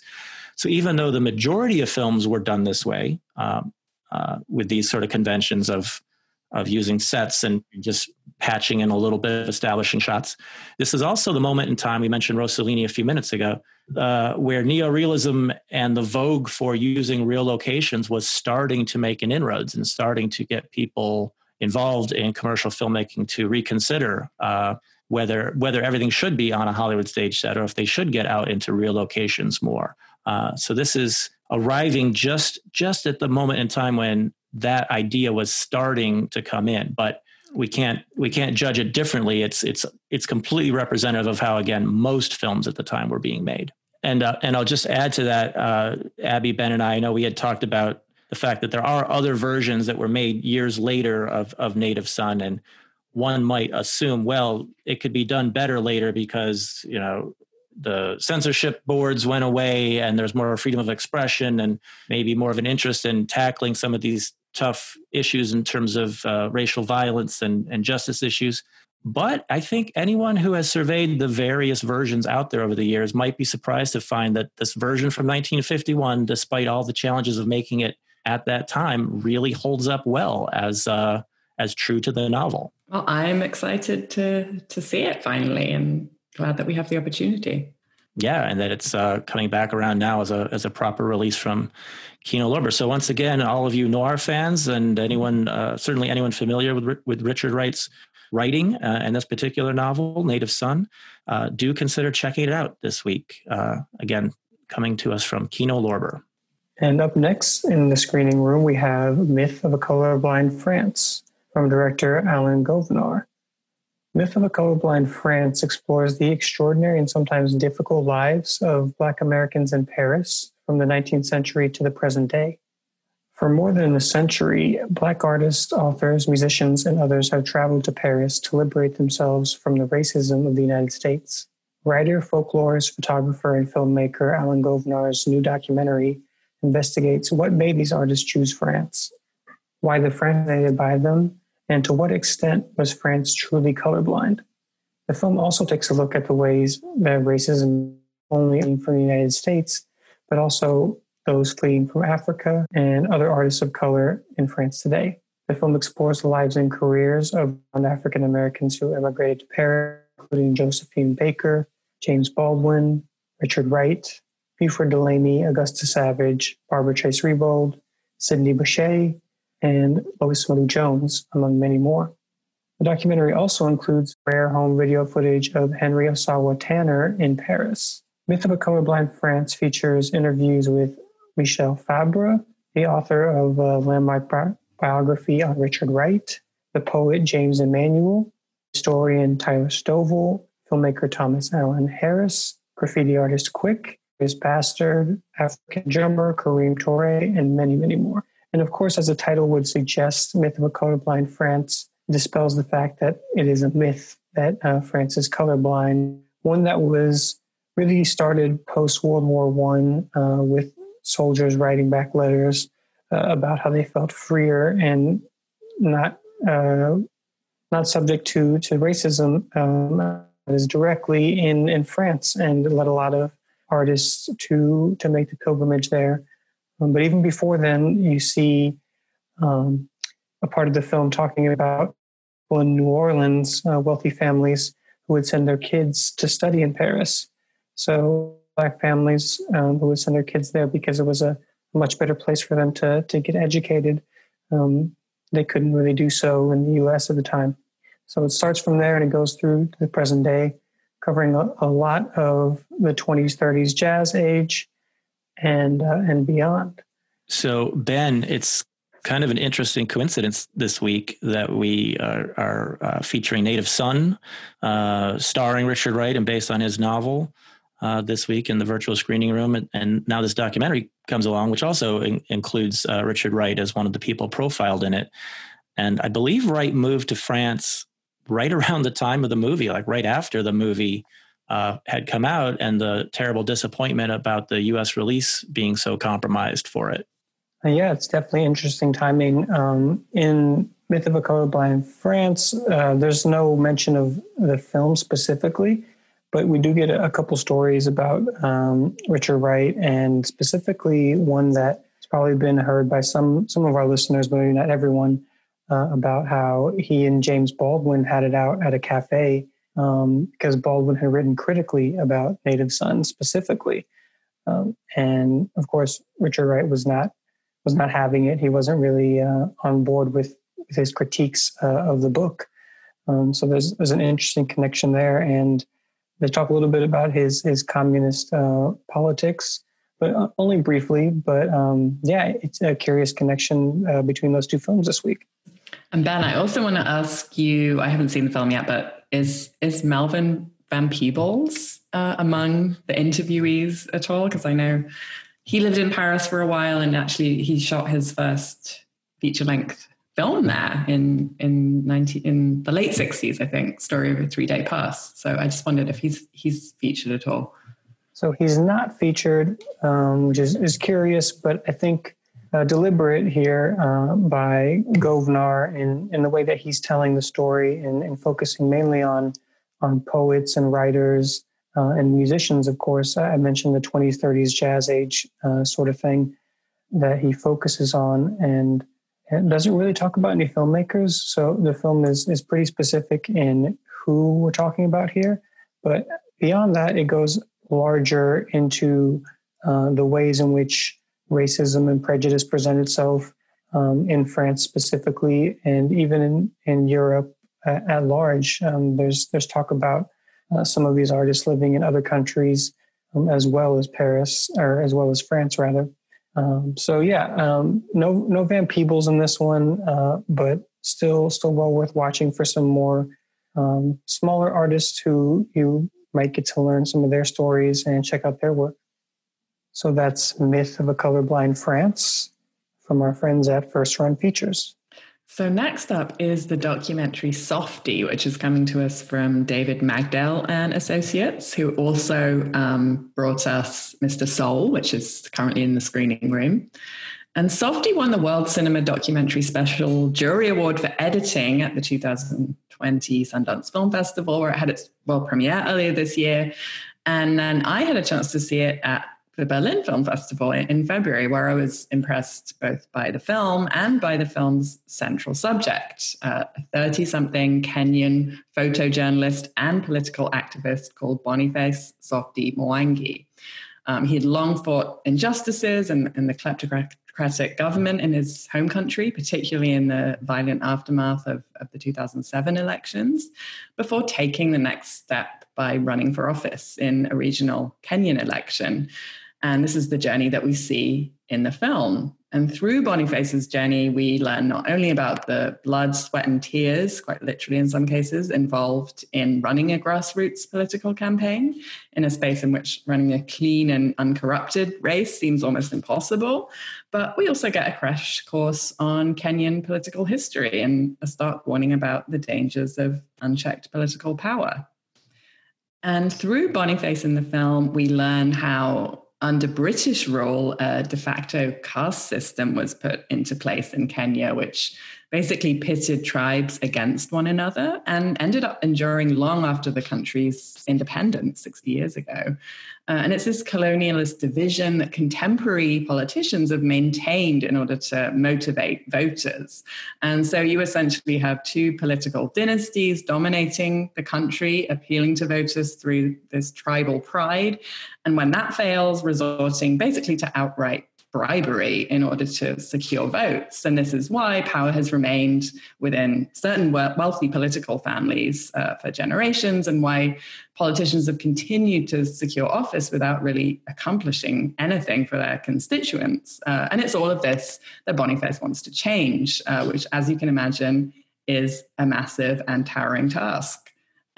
So even though the majority of films were done this way, um, uh, with these sort of conventions of of using sets and just patching in a little bit of establishing shots. This is also the moment in time we mentioned Rossellini a few minutes ago, uh, where neorealism and the vogue for using real locations was starting to make an inroads and starting to get people involved in commercial filmmaking to reconsider uh, whether whether everything should be on a Hollywood stage set or if they should get out into real locations more. Uh, so this is arriving just just at the moment in time when that idea was starting to come in but we can't we can't judge it differently. It's it's it's completely representative of how again most films at the time were being made. And uh, and I'll just add to that uh, Abby Ben and I, I know we had talked about the fact that there are other versions that were made years later of of Native Son and one might assume well it could be done better later because you know the censorship boards went away and there's more freedom of expression and maybe more of an interest in tackling some of these tough issues in terms of uh, racial violence and, and justice issues. But I think anyone who has surveyed the various versions out there over the years might be surprised to find that this version from 1951, despite all the challenges of making it at that time, really holds up well as uh, as true to the novel. Well, I'm excited to to see it finally, and glad that we have the opportunity. Yeah, and that it's uh, coming back around now as a as a proper release from Kino Lorber. So once again, all of you noir fans and anyone, uh, certainly anyone familiar with with Richard Wright's writing uh, and this particular novel, Native Son, uh, do consider checking it out this week. Uh, again, coming to us from Kino Lorber. And up next in the screening room, we have Myth of a Colorblind France from director Alan Govenar. Myth of a Colorblind France explores the extraordinary and sometimes difficult lives of Black Americans in Paris from the 19th century to the present day. For more than a century, Black artists, authors, musicians, and others have traveled to Paris to liberate themselves from the racism of the United States. Writer, folklorist, photographer, and filmmaker Alan Govenar's new documentary investigates what made these artists choose France, why they're fascinated by them, and to what extent was France truly colorblind? The film also takes a look at the ways that racism only from the United States, but also those fleeing from Africa and other artists of color in France today. The film explores the lives and careers of African Americans who immigrated to Paris, including Josephine Baker, James Baldwin, Richard Wright, Beauford Delaney, Augusta Savage, Barbara Chase-Riboud, Sidney Bechet, and Lois Mailou Jones, among many more. The documentary also includes rare home video footage of Henry Ossawa Tanner in Paris. Myth of a Colorblind France features interviews with Michel Fabre, the author of a landmark bi- biography on Richard Wright, the poet James Emanuel, historian Tyler Stovall, filmmaker Thomas Allen Harris, graffiti artist Quick, his bastard, African drummer Kareem Toure, and many, many more. And of course, as the title would suggest, Myth of a Colorblind France dispels the fact that it is a myth that uh, France is colorblind, one that was really started post World War One uh, with soldiers writing back letters uh, about how they felt freer and not uh, not subject to to racism um, is directly in in France, and led a lot of artists to to make the pilgrimage there um, but even before then, you see um, a part of the film talking about well, in New Orleans, uh, wealthy families who would send their kids to study in Paris. So black families um, who would send their kids there because it was a much better place for them to to get educated. um, they couldn't really do so in the US at the time. So it starts from there and it goes through to the present day, covering a, a lot of the 20s, 30s jazz age and, uh, and beyond. So, Ben, it's kind of an interesting coincidence this week that we are, are uh, featuring Native Son, uh, starring Richard Wright and based on his novel uh, this week in the virtual screening room. And, and, now this documentary comes along, which also in, includes uh, Richard Wright as one of the people profiled in it. And I believe Wright moved to France right around the time of the movie, like right after the movie uh, had come out, and the terrible disappointment about the U.S. release being so compromised for it. Uh, yeah, it's definitely interesting timing. Um, in Myth of a Colorblind France, uh, there's no mention of the film specifically, but we do get a, couple stories about um, Richard Wright, and specifically one that has probably been heard by some some of our listeners, but maybe not everyone, uh, about how he and James Baldwin had it out at a cafe um, because Baldwin had written critically about Native Son specifically, um, and of course Richard Wright was not was not having it. He wasn't really uh, on board with, with his critiques uh, of the book. Um, so there's there's an interesting connection there, and they talk a little bit about his his communist uh, politics, but uh, only briefly. But um, yeah, it's a curious connection uh, between those two films this week. And Ben, I also want to ask you. I haven't seen the film yet, but is is Melvin Van Peebles uh, among the interviewees at all? Because I know he lived in Paris for a while and actually he shot his first feature length film there in in 90 in the late 60s i think. Story of a three day pass. So i just wondered if he's he's featured at all. So he's not featured um, which is, is curious but i think uh, deliberate here uh, by Govenar in, in the way that he's telling the story and, and focusing mainly on on poets and writers uh, and musicians, of course. I mentioned the 20s, 30s jazz age uh, sort of thing that he focuses on and doesn't really talk about any filmmakers. So the film is, is pretty specific in who we're talking about here. But beyond that, it goes larger into uh, the ways in which racism and prejudice present itself um, in France specifically, and even in, in Europe at, at large. Um, there's there's talk about uh, some of these artists living in other countries um, as well as Paris or as well as France rather. Um, so yeah, um, no no Van Peebles in this one, uh, but still still well worth watching for some more um, smaller artists who you might get to learn some of their stories and check out their work. So that's Myth of a Colorblind France from our friends at First Run Features. So, next up is the documentary Softie, which is coming to us from David Magdael and Associates, who also um, brought us Mr. Soul, which is currently in the screening room. And Softie won the World Cinema Documentary Special Jury Award for Editing at the 2020 Sundance Film Festival, where it had its world premiere earlier this year. And then I had a chance to see it at the Berlin Film Festival in February, where I was impressed both by the film and by the film's central subject. Uh, a 30 something Kenyan photojournalist and political activist called Boniface Softie Mwangi. Um, he had long fought injustices and, and the kleptocratic government in his home country, particularly in the violent aftermath of, of the 2007 elections, before taking the next step by running for office in a regional Kenyan election. And this is the journey that we see in the film. And through Boniface's journey, we learn not only about the blood, sweat, and tears, quite literally in some cases, involved in running a grassroots political campaign in a space in which running a clean and uncorrupted race seems almost impossible. But we also get a crash course on Kenyan political history and a stark warning about the dangers of unchecked political power. And through Boniface in the film, we learn how under British rule, a de facto caste system was put into place in Kenya, which basically pitted tribes against one another and ended up enduring long after the country's independence 60 years ago. Uh, and it's this colonialist division that contemporary politicians have maintained in order to motivate voters. And so you essentially have two political dynasties dominating the country, appealing to voters through this tribal pride. And when that fails, resorting basically to outright bribery in order to secure votes. And this is why power has remained within certain wealthy political families uh, for generations, and why politicians have continued to secure office without really accomplishing anything for their constituents. Uh, and it's all of this that Boniface wants to change, uh, which, as you can imagine, is a massive and towering task.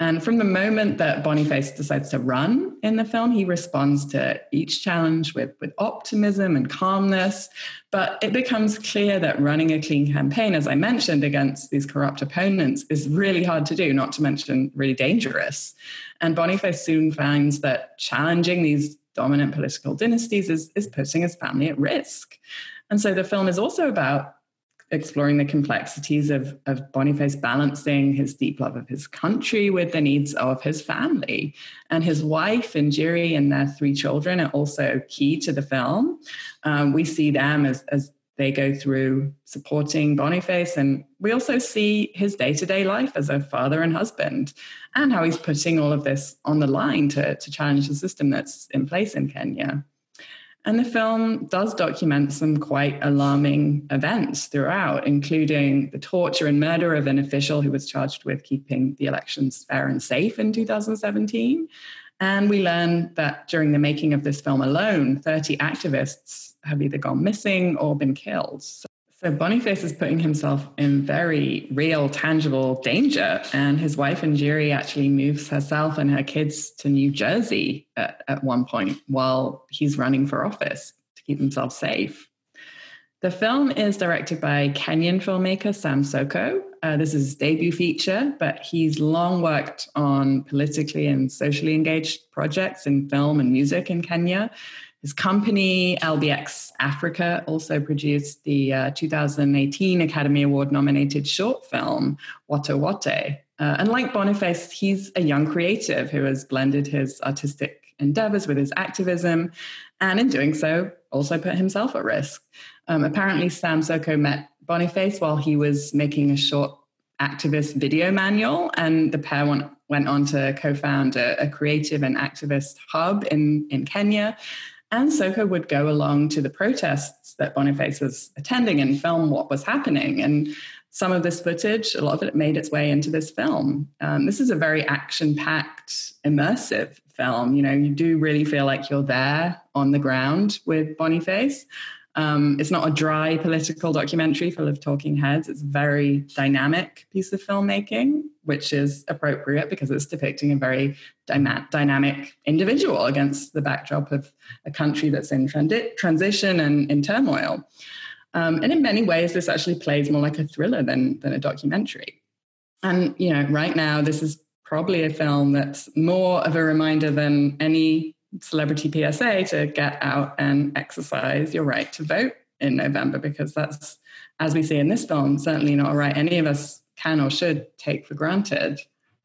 And from the moment that Boniface decides to run in the film, he responds to each challenge with, with optimism and calmness. But it becomes clear that running a clean campaign, as I mentioned, against these corrupt opponents is really hard to do, not to mention really dangerous. And Boniface soon finds that challenging these dominant political dynasties is, is putting his family at risk. And so the film is also about exploring the complexities of, of Boniface balancing his deep love of his country with the needs of his family. And his wife, Njeri, and their three children are also key to the film. Um, we see them as, as they go through supporting Boniface. And we also see his day to day life as a father and husband and how he's putting all of this on the line to, to challenge the system that's in place in Kenya. And the film does document some quite alarming events throughout, including the torture and murder of an official who was charged with keeping the elections fair and safe in 2017. And we learn that during the making of this film alone, 30 activists have either gone missing or been killed. So so Boniface is putting himself in very real, tangible danger. And his wife, Njeri, actually moves herself and her kids to New Jersey at, at one point while he's running for office to keep himself safe. The film is directed by Kenyan filmmaker Sam Soko. Uh, this is his debut feature, but he's long worked on politically and socially engaged projects in film and music in Kenya. His company, LBX Africa, also produced the uh, 2018 Academy Award nominated short film, Watu Wote. Uh, and like Boniface, he's a young creative who has blended his artistic endeavors with his activism, and in doing so, also put himself at risk. Um, apparently, Sam Soko met Boniface while he was making a short activist video manual, and the pair went, went on to co found a, a creative and activist hub in, in Kenya. And Soko would go along to the protests that Boniface was attending and film what was happening. And some of this footage, a lot of it made its way into this film. Um, this is a very action packed, immersive film. You know, you do really feel like you're there on the ground with Boniface. Um, it's not a dry political documentary full of talking heads. It's a very dynamic piece of filmmaking, which is appropriate because it's depicting a very dyma- dynamic individual against the backdrop of a country that's in trans- transition and in turmoil. Um, and in many ways, this actually plays more like a thriller than, than a documentary. And, you know, right now, this is probably a film that's more of a reminder than any celebrity PSA to get out and exercise your right to vote in November because that's, as we see in this film, certainly not a right any of us can or should take for granted.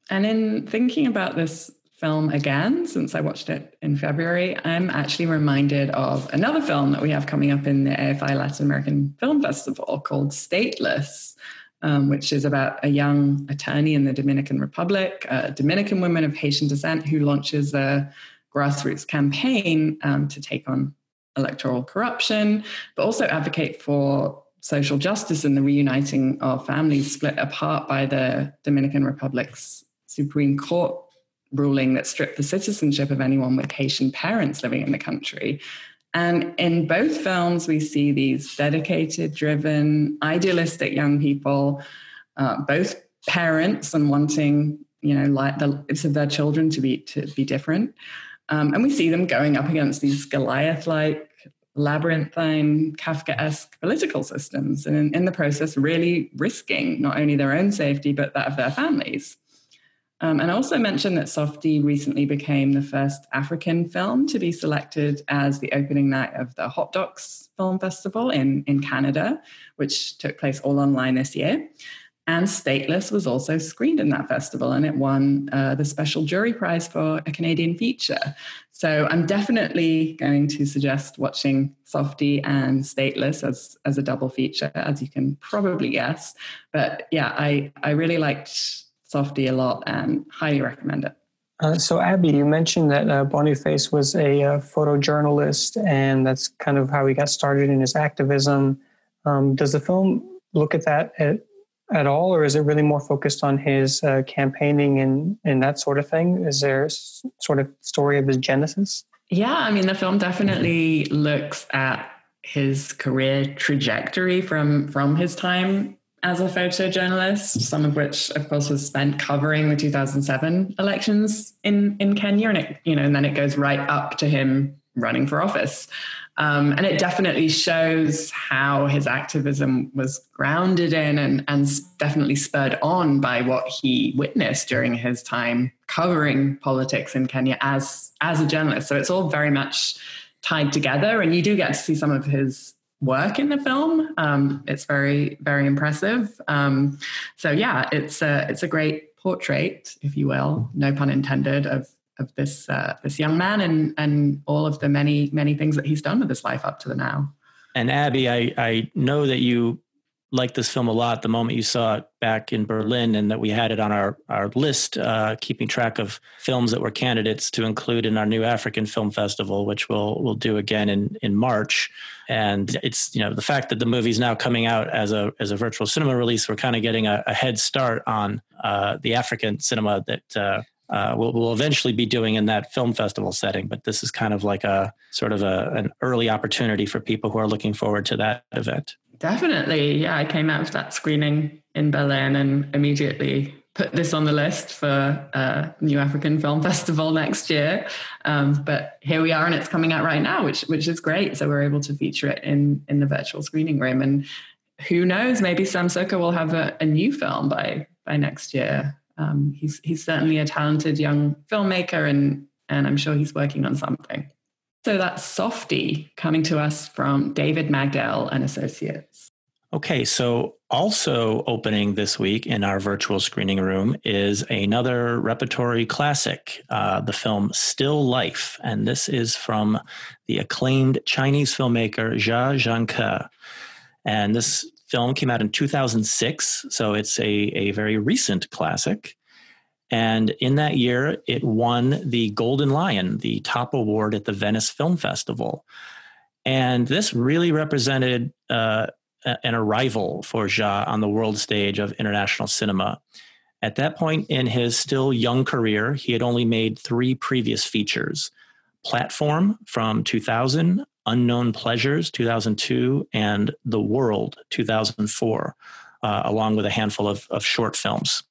And in thinking about this film again, since I watched it in February, I'm actually reminded of another film that we have coming up in the AFI Latin American Film Festival called Stateless. Um, which is about a young attorney in the Dominican Republic, a Dominican woman of Haitian descent who launches a grassroots campaign um, to take on electoral corruption, but also advocate for social justice and the reuniting of families split apart by the Dominican Republic's Supreme Court ruling that stripped the citizenship of anyone with Haitian parents living in the country. And in both films, we see these dedicated, driven, idealistic young people, uh, both parents and wanting, you know, like the lives of their children to be to be different, um, and we see them going up against these Goliath like, labyrinthine, Kafka esque political systems, and in, in, the process, really risking not only their own safety, but that of their families. Um, and I also mentioned that Softie recently became the first African film to be selected as the opening night of the Hot Docs Film Festival in, in Canada, which took place all online this year. And Stateless was also screened in that festival and it won uh, the special jury prize for a Canadian feature. So I'm definitely going to suggest watching Softie and Stateless as, as a double feature, as you can probably guess. But yeah, I, I really liked Softie a lot and highly recommend it. Uh, so, Abby, you mentioned that uh, Boniface was a uh, photojournalist, and that's kind of how he got started in his activism. Um, does the film look at that at, at all, or is it really more focused on his uh, campaigning and, and that sort of thing? Is there sort of story of his genesis? Yeah, I mean, the film definitely looks at his career trajectory from from his time as a photojournalist, some of which, of course, was spent covering the 2007 elections in in Kenya, and it you know, and then it goes right up to him running for office. Um, and it definitely shows how his activism was grounded in and, and definitely spurred on by what he witnessed during his time covering politics in Kenya as as a journalist. So it's all very much tied together, and you do get to see some of his work in the film. Um, it's very, very impressive. Um, so yeah, it's a it's a great portrait, if you will, no pun intended, of of this uh, this young man and and all of the many many things that he's done with his life up to the now. And Abby, I I know that you liked this film a lot the moment you saw it back in Berlin, and that we had it on our our list, uh, keeping track of films that were candidates to include in our new African Film Festival, which we'll we'll do again in in March. And it's you know the fact that the movie's now coming out as a as a virtual cinema release, we're kind of getting a, a head start on uh, the African cinema that. Uh, we'll, we'll eventually be doing in that film festival setting, but this is kind of like a sort of a, an early opportunity for people who are looking forward to that event. Definitely. Yeah, I came out of that screening in Berlin and immediately put this on the list for uh, New African Film Festival next year. Um, but here we are, and it's coming out right now, which which is great. So we're able to feature it in in the virtual screening room, and who knows, maybe Sam Soko will have a, a new film by by next year. Um, he's he's certainly a talented young filmmaker, and and I'm sure he's working on something. So that's Softie coming to us from David Magdael and Associates. Okay, so also opening this week in our virtual screening room is another repertory classic, uh, the film Still Life. And this is from the acclaimed Chinese filmmaker Jia Zhangke. And this film came out in 2006, so it's a, a very recent classic. And in that year, it won the Golden Lion, the top award at the Venice Film Festival. And this really represented uh, an arrival for Jia on the world stage of international cinema. At that point in his still young career, he had only made three previous features Platform from 2000, Unknown Pleasures 2002, and The World 2004, uh, along with a handful of, of short films.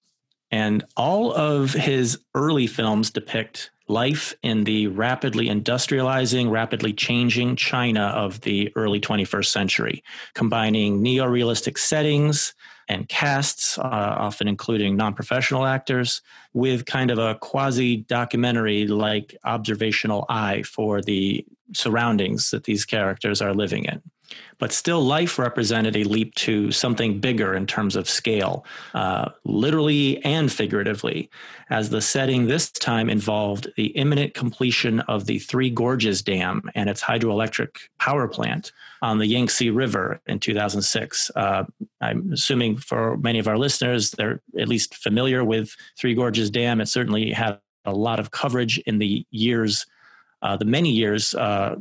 And all of his early films depict life in the rapidly industrializing, rapidly changing China of the early 21st century, combining neo-realistic settings and casts, uh, often including non-professional actors, with kind of a quasi-documentary like observational eye for the surroundings that these characters are living in. But still, life represented a leap to something bigger in terms of scale, uh, literally and figuratively, as the setting this time involved the imminent completion of the Three Gorges Dam and its hydroelectric power plant on the Yangtze River in 2006. Uh, I'm assuming for many of our listeners, they're at least familiar with Three Gorges Dam. It certainly had a lot of coverage in the years, uh, the many years uh,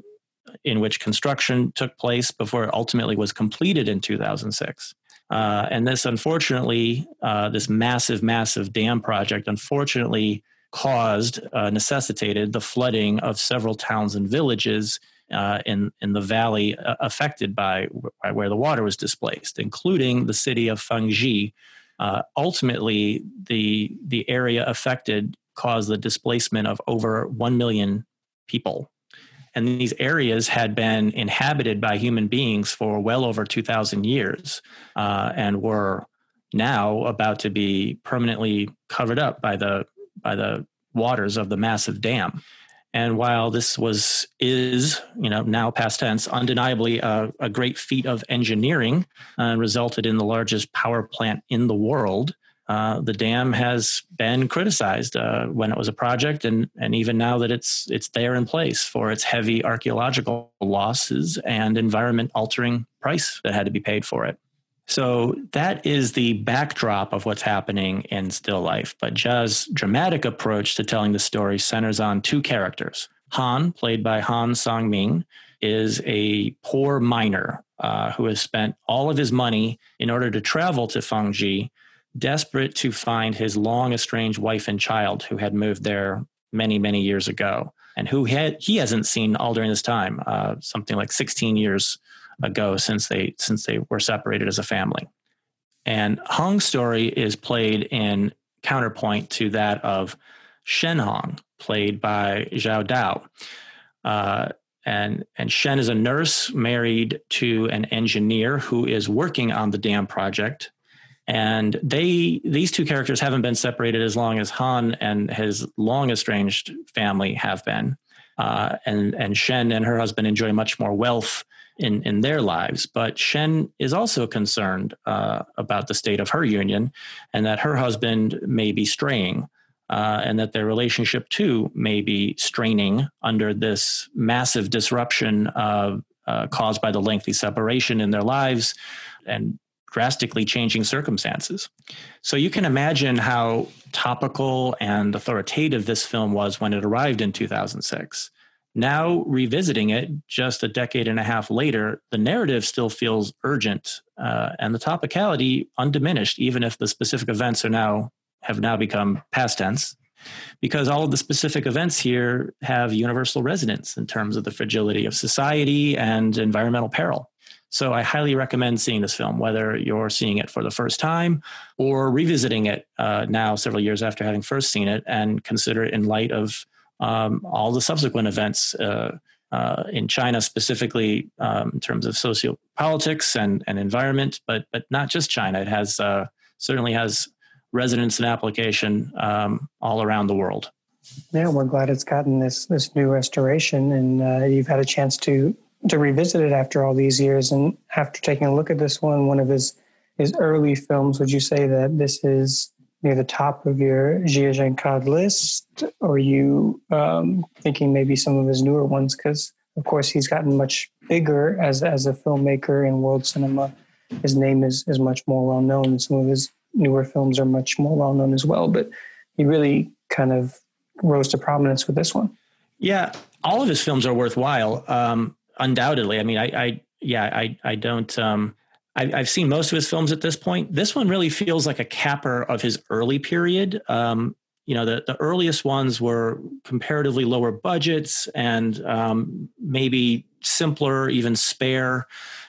in which construction took place before it ultimately was completed in 2006. Uh, and this, unfortunately, uh, this massive, massive dam project, unfortunately, caused, uh, necessitated the flooding of several towns and villages uh, in in the valley uh, affected by, by, where the water was displaced, including the city of Fengjie. Uh, ultimately, the the area affected caused the displacement of over one million people and these areas had been inhabited by human beings for well over 2,000 years uh, and were now about to be permanently covered up by the, by the waters of the massive dam. And while this was is you know now past tense, undeniably a, a great feat of engineering, uh, resulted in the largest power plant in the world. Uh, the dam has been criticized uh, when it was a project, and and even now that it's it's there in place for its heavy archaeological losses and environment altering price that had to be paid for it. So that is the backdrop of what's happening in still life. But Jia's dramatic approach to telling the story centers on two characters. Han, played by Han Sanming, is a poor miner uh, who has spent all of his money in order to travel to Fengjie, desperate to find his long estranged wife and child who had moved there many, many years ago and who had, he hasn't seen all during this time, uh, something like 16 years ago since they since they were separated as a family. And Hong's story is played in counterpoint to that of Shen Hong, played by Zhao Tao. Uh, and and Shen is a nurse married to an engineer who is working on the dam project. And they these two characters haven't been separated as long as Han and his long estranged family have been. Uh, and and Shen and her husband enjoy much more wealth in in their lives. But Shen is also concerned uh, about the state of her union, and that her husband may be straying, uh, and that their relationship too may be straining under this massive disruption uh, caused by the lengthy separation in their lives, and drastically changing circumstances. So you can imagine how topical and authoritative this film was when it arrived in 2006. Now, revisiting it just a decade and a half later, the narrative still feels urgent uh, and the topicality undiminished, even if the specific events are now have now become past tense, because all of the specific events here have universal resonance in terms of the fragility of society and environmental peril. So I highly recommend seeing this film, whether you're seeing it for the first time or revisiting it uh, now, several years after having first seen it, and consider it in light of um, all the subsequent events uh, uh, in China, specifically um, in terms of sociopolitics and, and environment, but but not just China. It has uh, certainly has resonance and application um, all around the world. Yeah, we're glad it's gotten this this new restoration, and uh, you've had a chance to to revisit it after all these years. And after taking a look at this one, one of his his early films, would you say that this is near the top of your Jia Zhangke list? Or are you um, thinking maybe some of his newer ones? Because, of course, he's gotten much bigger as, as a filmmaker in world cinema. His name is, is much more well known, and some of his newer films are much more well known as well. But he really kind of rose to prominence with this one. Yeah, all of his films are worthwhile, um, undoubtedly. I mean, I, I yeah, I, I don't. Um, I, have seen most of his films at this point. This one really feels like a capper of his early period. Um, you know, the, the earliest ones were comparatively lower budgets and um, maybe simpler, even spare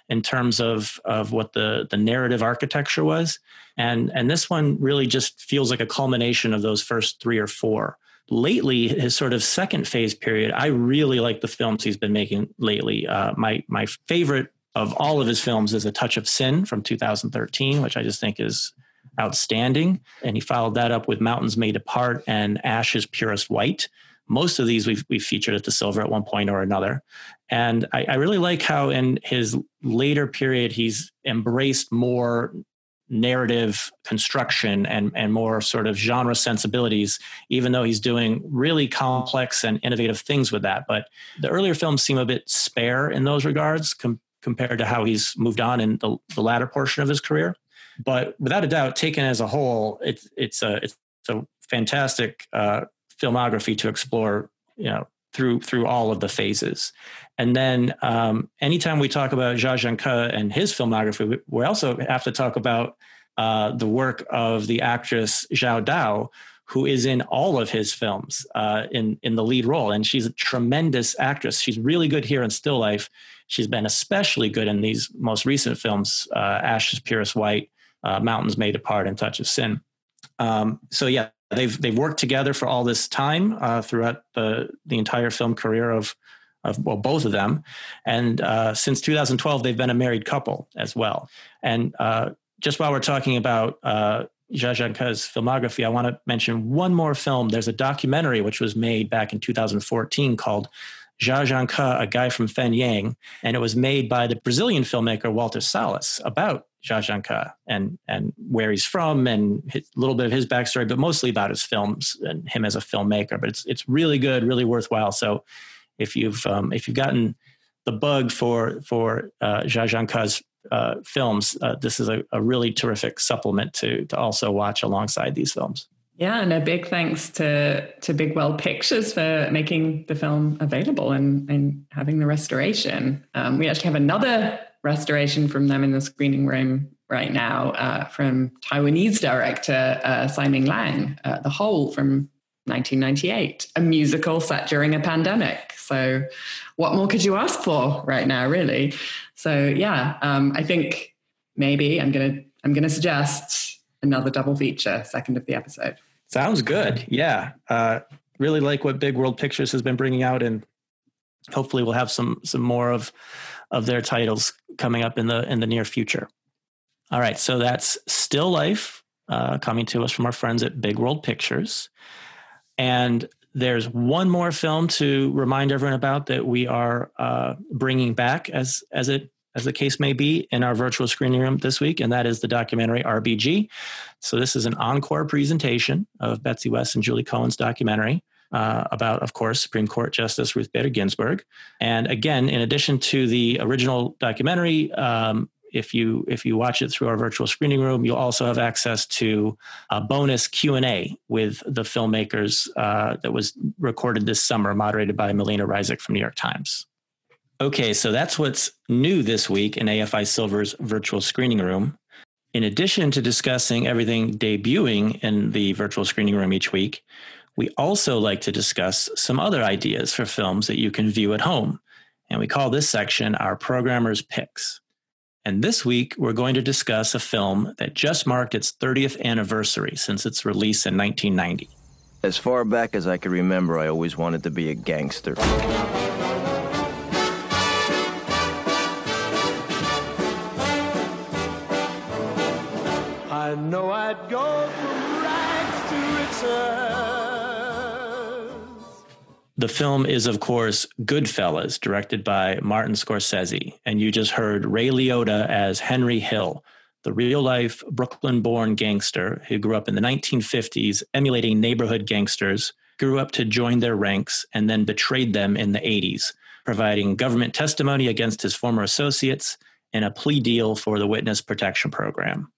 in terms of, of what the, the narrative architecture was. And, and this one really just feels like a culmination of those first three or four lately his sort of second phase period i really like the films he's been making lately uh, my my favorite of all of his films is A Touch of Sin from 2013, which I just think is outstanding. And he followed that up with Mountains May Depart and Ash Is Purest White. Most of these we've, we've featured at the Silver at one point or another. And I, I really like how in his later period, he's embraced more narrative construction and, and more sort of genre sensibilities, even though he's doing really complex and innovative things with that. But the earlier films seem a bit spare in those regards com- compared to how he's moved on in the, the latter portion of his career. But without a doubt, taken as a whole, it's it's a it's a fantastic uh, filmography to explore. You know, through through all of the phases. And then um, anytime we talk about Jia Zhangke and his filmography, we also have to talk about uh, the work of the actress Zhao Tao, who is in all of his films uh, in in the lead role, and she's a tremendous actress. She's really good here in Still Life. She's been especially good in these most recent films, uh, Ash Is Purest White, uh, Mountains May Depart, and Touch of Sin. Um, so yeah, they've they've worked together for all this time uh, throughout the the entire film career of of well both of them, and uh, since 2012 they've been a married couple as well. And uh, just while we're talking about uh, Jia Zhangke's filmography, I want to mention one more film. There's a documentary which was made back in 2014 called Jia Zhangke, a guy from Fenyang, and it was made by the Brazilian filmmaker Walter Salles about Jia Zhangke and and where he's from and a little bit of his backstory, but mostly about his films and him as a filmmaker. But it's it's really good, really worthwhile. So if you've um, if you've gotten the bug for for uh, Jia Zhangke's uh, films, uh, this is a, a, really terrific supplement to to also watch alongside these films. Yeah, and a big thanks to to Big World Pictures for making the film available and, and having the restoration. Um, we actually have another restoration from them in the screening room right now uh, from Taiwanese director uh, Tsai Ming-liang, uh, The Hole from 1998, a musical set during a pandemic. So, what more could you ask for right now, really? So, yeah, um, I think maybe I'm gonna I'm gonna suggest another double feature, second of the episode. Sounds good. Yeah. Uh, really like what Big World Pictures has been bringing out, and hopefully we'll have some some more of of their titles coming up in the in the near future. All right, so that's Still Life uh, coming to us from our friends at Big World Pictures, and there's one more film to remind everyone about that we are uh, bringing back as as it as the case may be, in our virtual screening room this week, and that is the documentary RBG. So, this is an encore presentation of Betsy West and Julie Cohen's documentary. Uh, about, of course, Supreme Court Justice Ruth Bader Ginsburg. And again, in addition to the original documentary, um, if you if you watch it through our virtual screening room, you'll also have access to a bonus Q and A with the filmmakers uh, that was recorded this summer, moderated by Melena Ryzik from New York Times. Okay, so that's what's new this week in AFI Silver's virtual screening room. In addition to discussing everything debuting in the virtual screening room each week, we also like to discuss some other ideas for films that you can view at home. And we call this section our Programmer's Picks. And this week, we're going to discuss a film that just marked its 30th anniversary since its release in 1990. As far back as I can remember, I always wanted to be a gangster. I know I'd go from rags to riches. The film is, of course, Goodfellas, directed by Martin Scorsese. And you just heard Ray Liotta as Henry Hill, the real life Brooklyn born gangster who grew up in the 1950s emulating neighborhood gangsters, grew up to join their ranks, and then betrayed them in the 80s, providing government testimony against his former associates and a plea deal for the Witness Protection Program.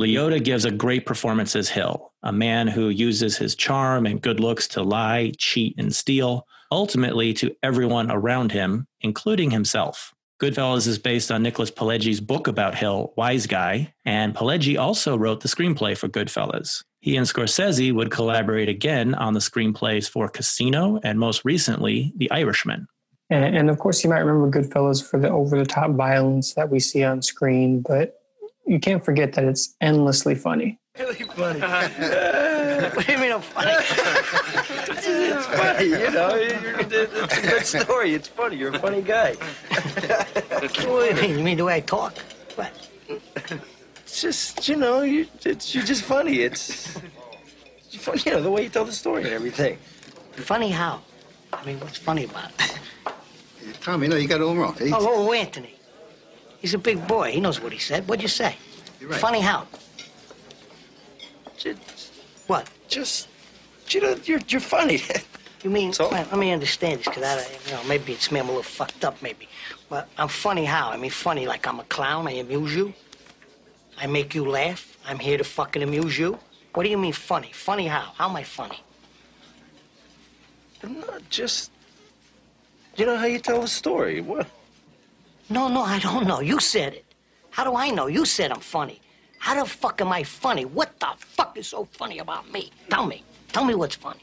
Liotta gives a great performance as Hill, a man who uses his charm and good looks to lie, cheat, and steal, ultimately to everyone around him, including himself. Goodfellas is based on Nicholas Pileggi's book about Hill, Wise Guy, and Pileggi also wrote the screenplay for Goodfellas. He and Scorsese would collaborate again on the screenplays for Casino and most recently, The Irishman. And, and of course, you might remember Goodfellas for the over the top violence that we see on screen, but you can't forget that it's endlessly funny. Really funny. what do you mean I'm funny? it's funny, you know. It's a good story. It's funny. You're a funny guy. what do you mean? You mean the way I talk? What? It's just, you know, you, it's, you're just funny. It's, it's funny, you know, the way you tell the story and everything. Funny how? I mean, what's funny about it? Tommy, no, you got it all wrong. It's... Oh, oh, Anthony. He's a big boy. He knows what he said. What'd you say? You're right. Funny how? Just, what? Just, you know, you're, you're funny. You mean, so? let me understand this, because I, you know, maybe it's me, I'm a little fucked up, maybe. But I'm funny how? I mean, funny like I'm a clown, I amuse you. I make you laugh. I'm here to fucking amuse you. What do you mean funny? Funny how? How am I funny? I'm not just, you know how you tell a story. What? No, no, I don't know. You said it. How do I know? You said I'm funny. How the fuck am I funny? What the fuck is so funny about me? Tell me. Tell me what's funny.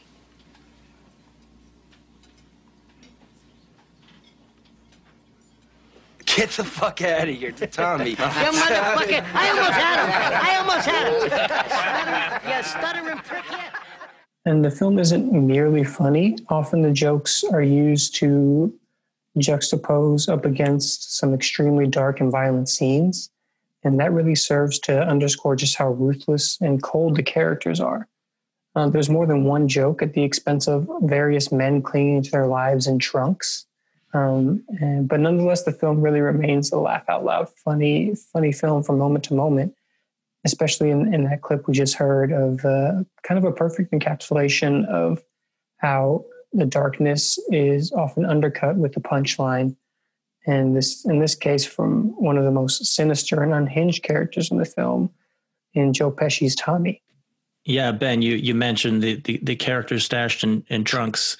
Get the fuck out of here, Tommy. you motherfucker. I almost had him. I almost had him. you stuttering prick. Yeah. And the film isn't merely funny. Often the jokes are used to juxtapose up against some extremely dark and violent scenes. And that really serves to underscore just how ruthless and cold the characters are. Uh, there's more than one joke at the expense of various men clinging to their lives in trunks. Um, and, but nonetheless, the film really remains a laugh out loud, funny, funny film from moment to moment, especially in, in that clip we just heard of uh, kind of a perfect encapsulation of how the darkness is often undercut with the punchline and this in this case from one of the most sinister and unhinged characters in the film, in Joe Pesci's Tommy. Yeah, Ben, you you mentioned the the, the characters stashed in, in trunks.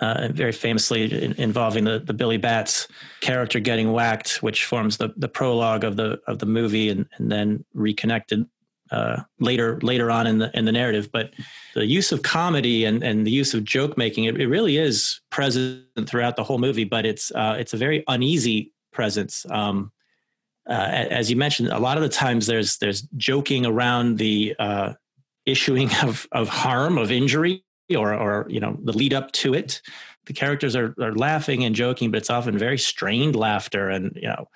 Uh, very famously in, involving the, the Billy Batts character getting whacked, which forms the, the prologue of the of the movie, and, and then reconnected uh, later later on in the in the narrative. But the use of comedy and, and the use of joke making it, it really is present throughout the whole movie. But it's uh, it's a very uneasy presence. Um, uh, as you mentioned, a lot of the times there's there's joking around the uh, issuing of of harm of injury or or you know the lead up to it. The characters are, are laughing and joking, but it's often very strained laughter and you know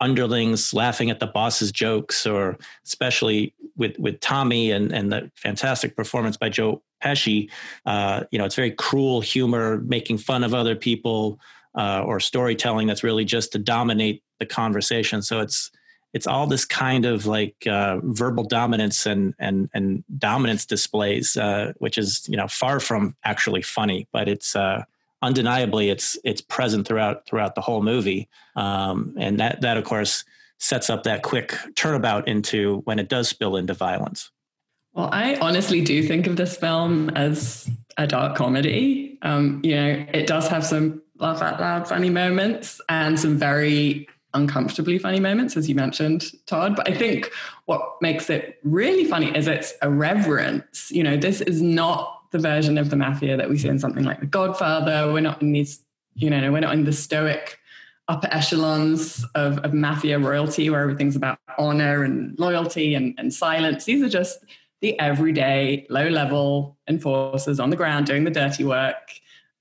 underlings laughing at the boss's jokes, or especially with with Tommy and and the fantastic performance by Joe Pesci. Uh, you know, it's very cruel humor, making fun of other people, uh, or storytelling that's really just to dominate the conversation. So it's it's all this kind of like uh, verbal dominance and and and dominance displays, uh, which is you know far from actually funny, but it's uh, undeniably it's it's present throughout throughout the whole movie, um, and that that of course sets up that quick turnabout into when it does spill into violence. Well, I honestly do think of this film as a dark comedy. Um, you know, it does have some laugh out loud funny moments and some very uncomfortably funny moments, as you mentioned, Todd. But I think what makes it really funny is its irreverence. You know, this is not the version of the mafia that we see in something like The Godfather. We're not in these, you know, we're not in the stoic upper echelons of, of mafia royalty where everything's about honor and loyalty and, and silence. These are just the everyday, low level enforcers on the ground doing the dirty work,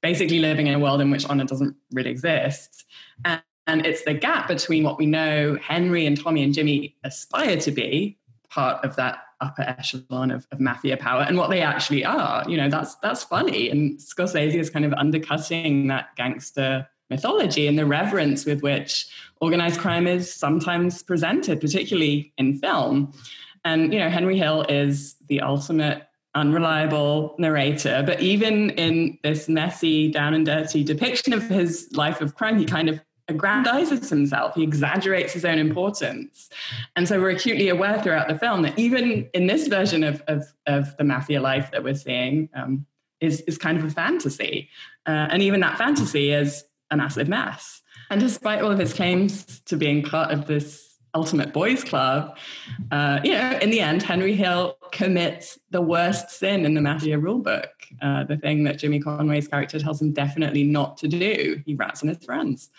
basically living in a world in which honor doesn't really exist. And, and it's the gap between what we know Henry and Tommy and Jimmy aspire to be, part of that upper echelon of, of, mafia power and what they actually are. You know, that's that's funny. And Scorsese is kind of undercutting that gangster mythology and the reverence with which organized crime is sometimes presented, particularly in film. And you know, Henry Hill is the ultimate unreliable narrator, but even in this messy, down and dirty depiction of his life of crime, he kind of aggrandizes himself. He exaggerates his own importance. And so we're acutely aware throughout the film that even in this version of, of, of the mafia life that we're seeing um, is, is kind of a fantasy. Uh, and even that fantasy is a massive mess. And despite all of his claims to being part of this ultimate boys club, uh, you know, in the end, Henry Hill commits the worst sin in the mafia rulebook, uh, the thing that Jimmy Conway's character tells him definitely not to do. He rats on his friends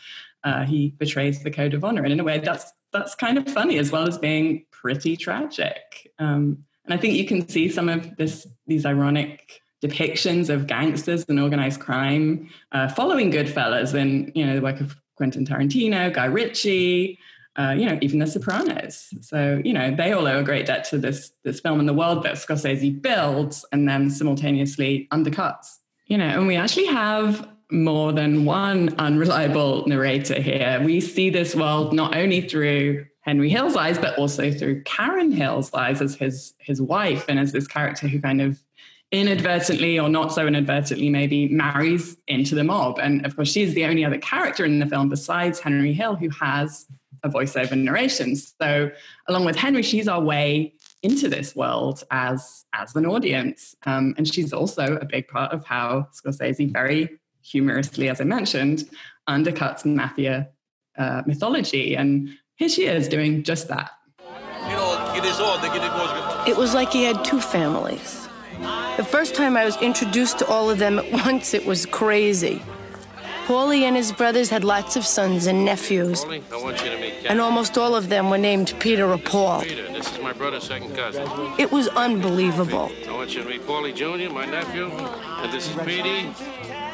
uh, he betrays the code of honor. And in a way, that's that's kind of funny as well as being pretty tragic. Um, and I think you can see some of this these ironic depictions of gangsters and organized crime uh, following Goodfellas and you know the work of Quentin Tarantino, Guy Ritchie. Uh, you know, even The Sopranos. So, you know, they all owe a great debt to this this film and the world that Scorsese builds and then simultaneously undercuts. You know, and we actually have more than one unreliable narrator here. We see this world not only through Henry Hill's eyes, but also through Karen Hill's eyes as his his wife and as this character who kind of inadvertently or not so inadvertently maybe marries into the mob. And of course, she's the only other character in the film besides Henry Hill who has a voiceover narration. So along with Henry, she's our way into this world as as an audience. Um, and she's also a big part of how Scorsese very humorously, as I mentioned, undercuts mafia uh, mythology. And here she is doing just that. It was like he had two families. The first time I was introduced to all of them at once, it was crazy. Paulie and his brothers had lots of sons and nephews. Paulie, and almost all of them were named Peter or Paul. Peter, this is my brother's second cousin. It was unbelievable. I want you to meet Paulie Jr., my nephew. And this is Petey,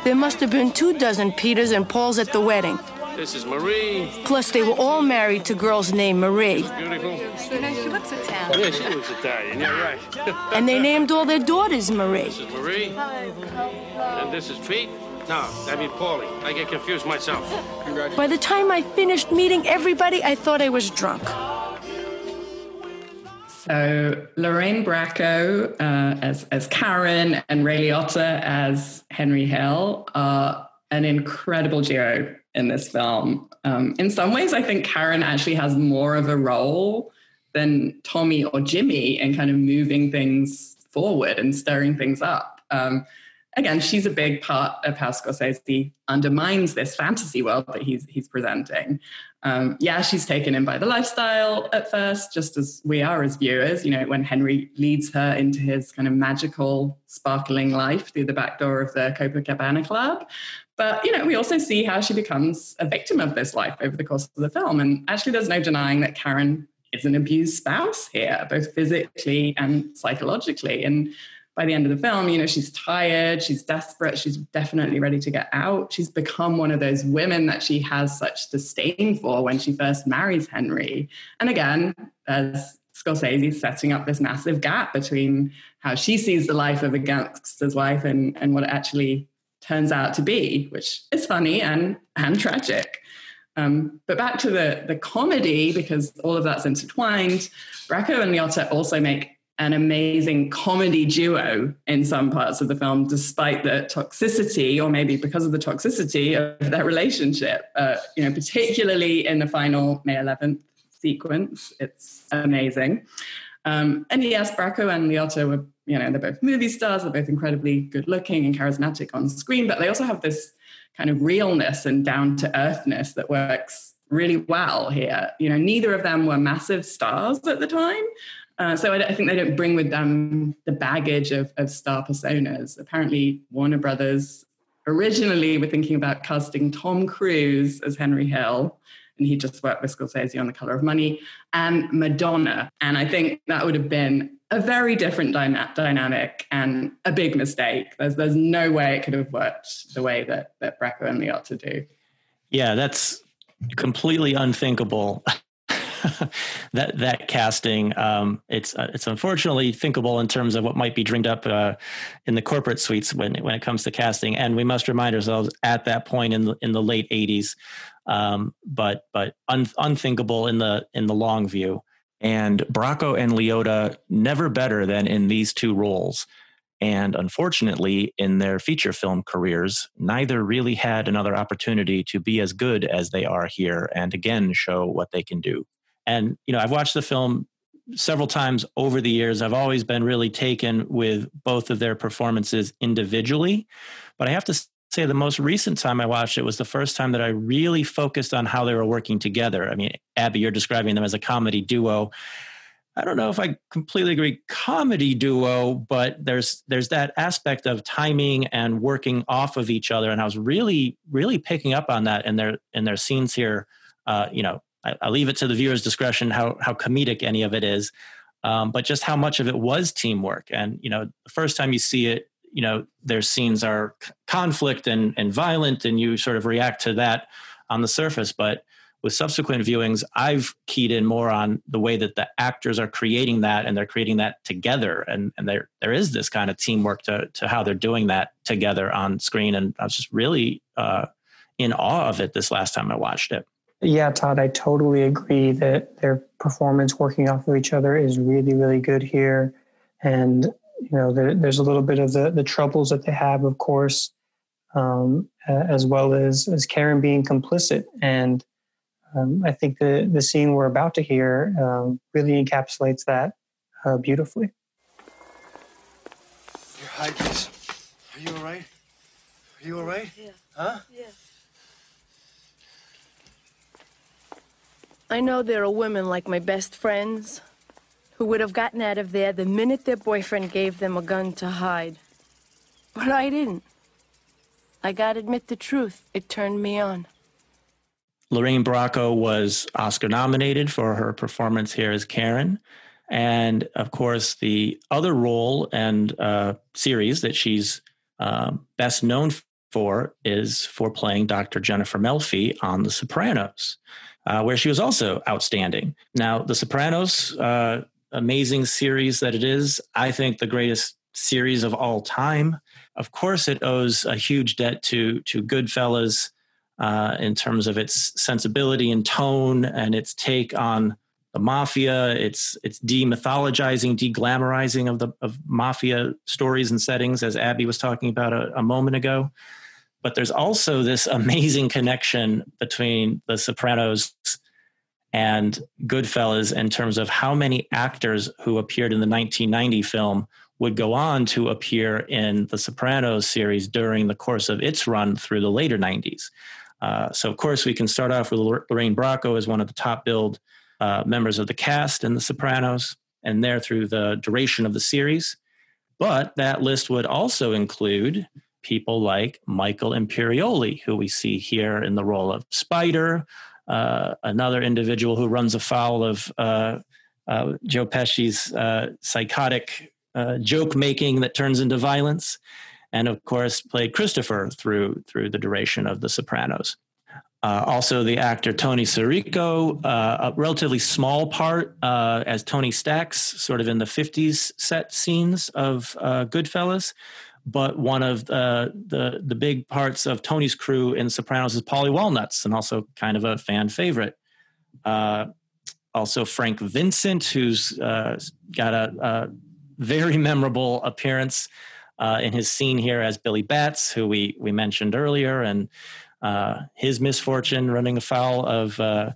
there must have been two dozen Peters and Pauls at the wedding. This is Marie. Plus, they were all married to girls named Marie. Beautiful. So now she looks Italian. Yeah, she looks Italian. Yeah, right. and they named all their daughters Marie. This is Marie. And this is Pete. No, I mean Paulie. I get confused myself. By the time I finished meeting everybody, I thought I was drunk. So Lorraine Bracco uh, as as Karen and Ray Liotta as Henry Hill are an incredible duo in this film. Um, in some ways, I think Karen actually has more of a role than Tommy or Jimmy in kind of moving things forward and stirring things up. Um, again, she's a big part of how Scorsese undermines this fantasy world that he's he's presenting. Um, yeah, she's taken in by the lifestyle at first, just as we are as viewers. You know, when Henry leads her into his kind of magical, sparkling life through the back door of the Copacabana Club. But, you know, we also see how she becomes a victim of this life over the course of the film. And actually, there's no denying that Karen is an abused spouse here, both physically and psychologically. And by the end of the film, you know, she's tired, she's desperate, she's definitely ready to get out. She's become one of those women that she has such disdain for when she first marries Henry. And again, as Scorsese setting up this massive gap between how she sees the life of a gangster's wife and, and what it actually turns out to be, which is funny and, and tragic. Um, but back to the, the comedy, because all of that's intertwined, Bracco and Liotta also make an amazing comedy duo in some parts of the film, despite the toxicity, or maybe because of the toxicity of that relationship. Uh, you know, particularly in the final May 11th sequence, it's amazing. Um, and yes, Bracco and Liotta were, you know, they're both movie stars. They're both incredibly good looking and charismatic on screen, but they also have this kind of realness and down to earthness that works really well here. You know, neither of them were massive stars at the time, uh, so I, I, think they don't bring with them the baggage of, of star personas. Apparently, Warner Brothers originally were thinking about casting Tom Cruise as Henry Hill, and he just worked with Scorsese on The Color of Money, and Madonna. And I think that would have been a very different dyna- dynamic and a big mistake. There's, there's no way it could have worked the way that, that Bracco and Liotta do. Yeah, that's completely unthinkable that that casting. Um, it's uh, it's unfortunately thinkable in terms of what might be dreamed up uh, in the corporate suites when when it comes to casting. And we must remind ourselves at that point in the in the late '80s, um, but but un, unthinkable in the in the long view. And Bracco and Liotta never better than in these two roles. And unfortunately, in their feature film careers, neither really had another opportunity to be as good as they are here and again show what they can do. And, you know, I've watched the film several times over the years. I've always been really taken with both of their performances individually. But I have to say, the most recent time I watched it was the first time that I really focused on how they were working together. I mean, Abby, you're describing them as a comedy duo. I don't know if I completely agree comedy duo, but there's there's that aspect of timing and working off of each other, and I was really really picking up on that in their in their scenes here. Uh, you know, I, I, leave it to the viewer's discretion how how comedic any of it is, um, but just how much of it was teamwork. And you know, the first time you see it, you know, their scenes are conflict and and violent, and you sort of react to that on the surface. But with subsequent viewings, I've keyed in more on the way that the actors are creating that, and they're creating that together, and and there there is this kind of teamwork to to how they're doing that together on screen. And I was just really uh, in awe of it this last time I watched it. Yeah, Todd, I totally agree that their performance working off of each other is really, really good here. And, you know, there, there's a little bit of the, the troubles that they have, of course, um, as well as, as Karen being complicit. And um, I think the, the scene we're about to hear um, really encapsulates that uh, beautifully. Your hi, Are you all right? Are you all right? Yeah. Huh? Yeah. I know there are women like my best friends who would have gotten out of there the minute their boyfriend gave them a gun to hide. But I didn't. I gotta admit the truth, it turned me on. Lorraine Bracco was Oscar nominated for her performance here as Karen. And of course, the other role and uh, series that she's uh, best known for is for playing Dr. Jennifer Melfi on The Sopranos uh, where she was also outstanding. Now, The Sopranos, uh, amazing series that it is, I think the greatest series of all time. Of course, it owes a huge debt to to Goodfellas uh, in terms of its sensibility and tone and its take on the mafia, its its demythologizing, deglamorizing of the of mafia stories and settings, as Abby was talking about a, a moment ago. But there's also this amazing connection between The Sopranos and Goodfellas in terms of how many actors who appeared in the 1990 film would go on to appear in the Sopranos series during the course of its run through the later 90s. Uh, so, of course, we can start off with Lorraine Bracco as one of the top billed uh, members of the cast in The Sopranos, and there through the duration of the series. But that list would also include people like Michael Imperioli, who we see here in the role of Spider, uh, another individual who runs afoul of uh, uh, Joe Pesci's uh, psychotic uh, joke making that turns into violence, and of course played Christopher through through the duration of The Sopranos. Uh, also, the actor Tony Sirico, a relatively small part as Tony Stacks, sort of in the 50s set scenes of Goodfellas, but one of the, the the big parts of Tony's crew in Sopranos is Paulie Walnuts, and also kind of a fan favorite. Uh, also, Frank Vincent, who's uh, got a, a, very memorable appearance uh, in his scene here as Billy Batts, who we we mentioned earlier, and uh, his misfortune running afoul of. Uh,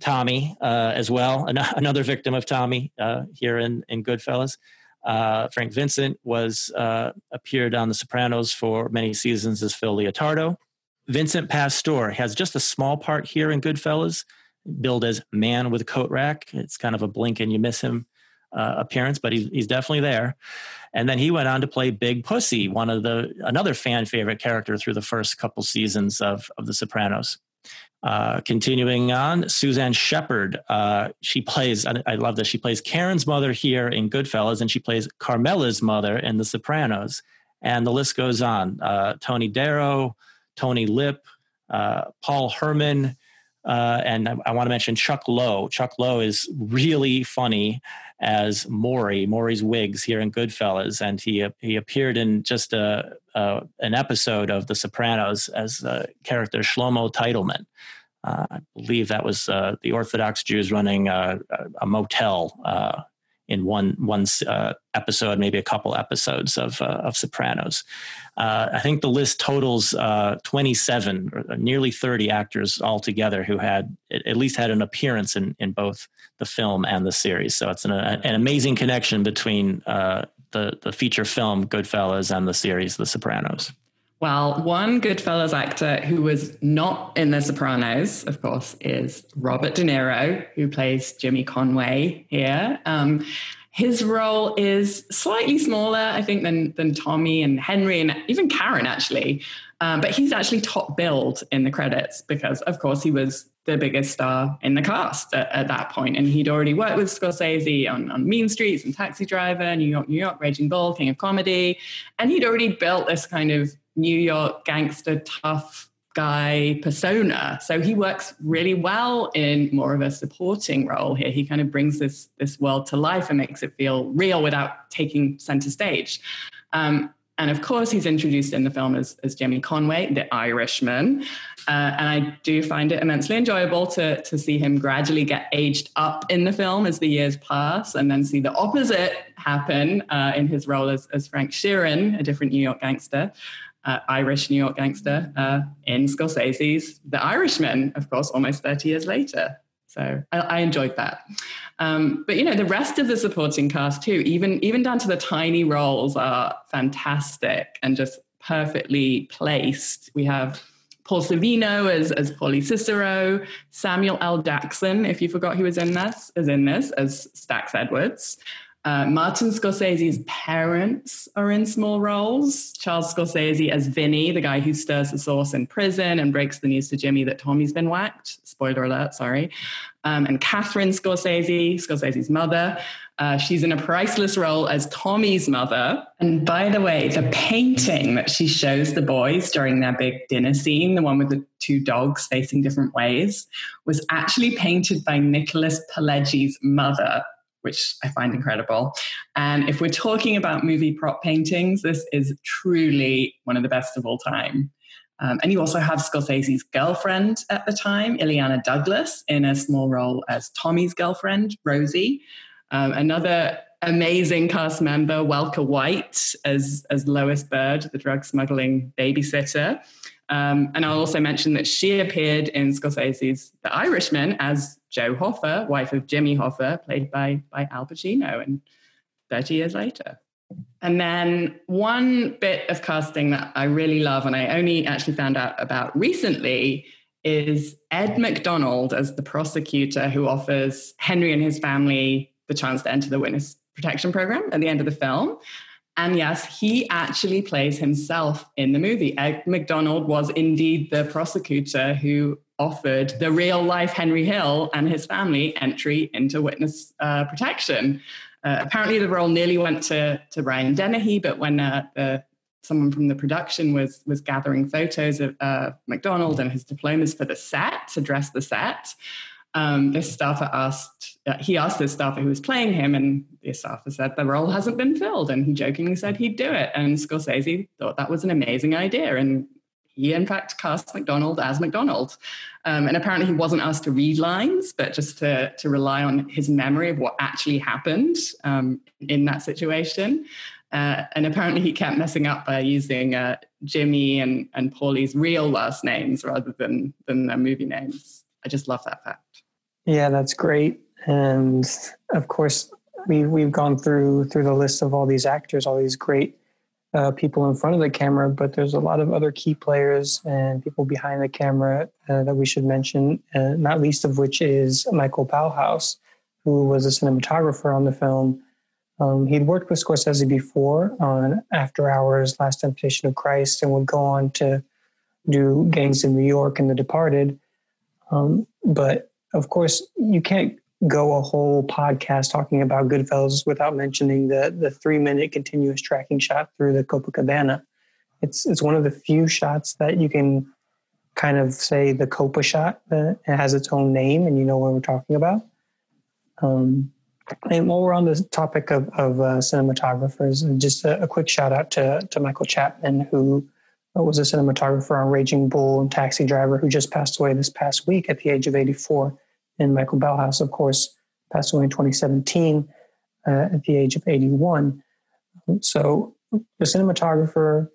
Tommy, uh, as well, An- another victim of Tommy here in in Goodfellas. Uh, Frank Vincent was uh, appeared on The Sopranos for many seasons as Phil Leotardo. Vincent Pastore has just a small part here in Goodfellas, billed as Man with a Coat Rack. It's kind of a blink and you miss him uh, appearance, but he's, he's definitely there. And then he went on to play Big Pussy, one of the another fan favorite character through the first couple seasons of of The Sopranos. Uh, continuing on, Suzanne Shepherd. Uh, she plays, I, I, love this, she plays Karen's mother here in Goodfellas, and she plays Carmela's mother in The Sopranos. And the list goes on. Uh, Tony Darrow, Tony Lip, uh, Paul Herman, uh, and I, I want to mention Chuck Low. Chuck Low is really funny as Maury, Maury's Wigs here in Goodfellas, and he he appeared in just a, a an episode of The Sopranos as the character Shlomo Teitelman. Uh, I believe that was uh, the Orthodox Jews running a, a motel uh, in one one uh, episode, maybe a couple episodes of uh, of Sopranos. Uh, I think the list totals uh, 27, or nearly 30 actors altogether who had at least had an appearance in in both the film and the series. So it's an, an amazing connection between uh, the the feature film Goodfellas and the series The Sopranos. Well, one Goodfellas actor who was not in The Sopranos, of course, is Robert De Niro, who plays Jimmy Conway here. Um, his role is slightly smaller, I think, than than Tommy and Henry and even Karen, actually. Um, but he's actually top billed in the credits because, of course, he was the biggest star in the cast at, at, that point. And he'd already worked with Scorsese on, on Mean Streets and Taxi Driver, New York, New York, Raging Bull, King of Comedy. And he'd already built this kind of New York gangster tough guy persona. So he works really well in more of a supporting role here. He kind of brings this this world to life and makes it feel real without taking center stage. Um, and of course, he's introduced in the film as, as Jimmy Conway, the Irishman. Uh, and I do find it immensely enjoyable to, to see him gradually get aged up in the film as the years pass, and then see the opposite happen uh, in his role as, as Frank Sheeran, a different New York gangster uh, Irish New York gangster uh, in Scorsese's The Irishman, of course, almost 30 years later. So I, I enjoyed that. Um, but you know, the rest of the supporting cast too, even even down to the tiny roles, are fantastic and just perfectly placed. We have Paul Sorvino as as Paulie Cicero, Samuel L. Jackson, if you forgot he was in this, is in this as Stax Edwards. Uh, Martin Scorsese's parents are in small roles. Charles Scorsese as Vinny, the guy who stirs the sauce in prison and breaks the news to Jimmy that Tommy's been whacked. Spoiler alert, sorry. Um, and Catherine Scorsese, Scorsese's mother. Uh, she's in a priceless role as Tommy's mother. And by the way, the painting that she shows the boys during their big dinner scene, the one with the two dogs facing different ways, was actually painted by Nicholas Pileggi's mother, which I find incredible. And if we're talking about movie prop paintings, this is truly one of the best of all time. Um, and you also have Scorsese's girlfriend at the time, Illeana Douglas, in a small role as Tommy's girlfriend, Rosie. Um, another amazing cast member Welker White as as Lois Byrd, the drug smuggling babysitter. Um, and I'll also mention that she appeared in Scorsese's The Irishman as Jo Hoffa, wife of Jimmy Hoffa, played by by Al Pacino, and 30 years later. And then one bit of casting that I really love, and I only actually found out about recently, is Ed McDonald as the prosecutor who offers Henry and his family the chance to enter the witness protection program at the end of the film. And yes, he actually plays himself in the movie. Ed McDonald was indeed the prosecutor who offered the real life Henry Hill and his family entry into witness uh, protection. Uh, apparently, the role nearly went to, to Brian Dennehy, but when uh, someone from the production was, was gathering photos of McDonald and his diplomas for the set to dress the set, um, this staffer asked, uh, he asked this staffer who was playing him, and the staffer said the role hasn't been filled. And he jokingly said he'd do it. And Scorsese thought that was an amazing idea. And he, in fact, cast McDonald as McDonald. Um, and apparently, he wasn't asked to read lines, but just to, to rely on his memory of what actually happened um, in that situation. Uh, and apparently, he kept messing up by using uh, Jimmy and, and Paulie's real last names rather than, than their movie names. I just love that fact. Yeah, that's great. And of course, we we've gone through through the list of all these actors, all these great uh, people in front of the camera, but there's a lot of other key players and people behind the camera uh, that we should mention, uh, not least of which is Michael Ballhaus, who was a cinematographer on the film. Um, he'd worked with Scorsese before on After Hours, Last Temptation of Christ, and would go on to do Gangs in New York and The Departed. Um, but of course, you can't go a whole podcast talking about Goodfellas without mentioning the the three minute continuous tracking shot through the Copacabana. It's it's one of the few shots that you can kind of say the Copa shot. Uh, it has its own name, and you know what we're talking about. Um, and while we're on the topic of, of uh, cinematographers, just a, a, quick shout out to, to Michael Chapman, who was a cinematographer on Raging Bull and Taxi Driver, who just passed away this past week at the age of 84 and Michael Ballhaus, of course, passed away in 2017 uh, at the age of 81. So the cinematographer,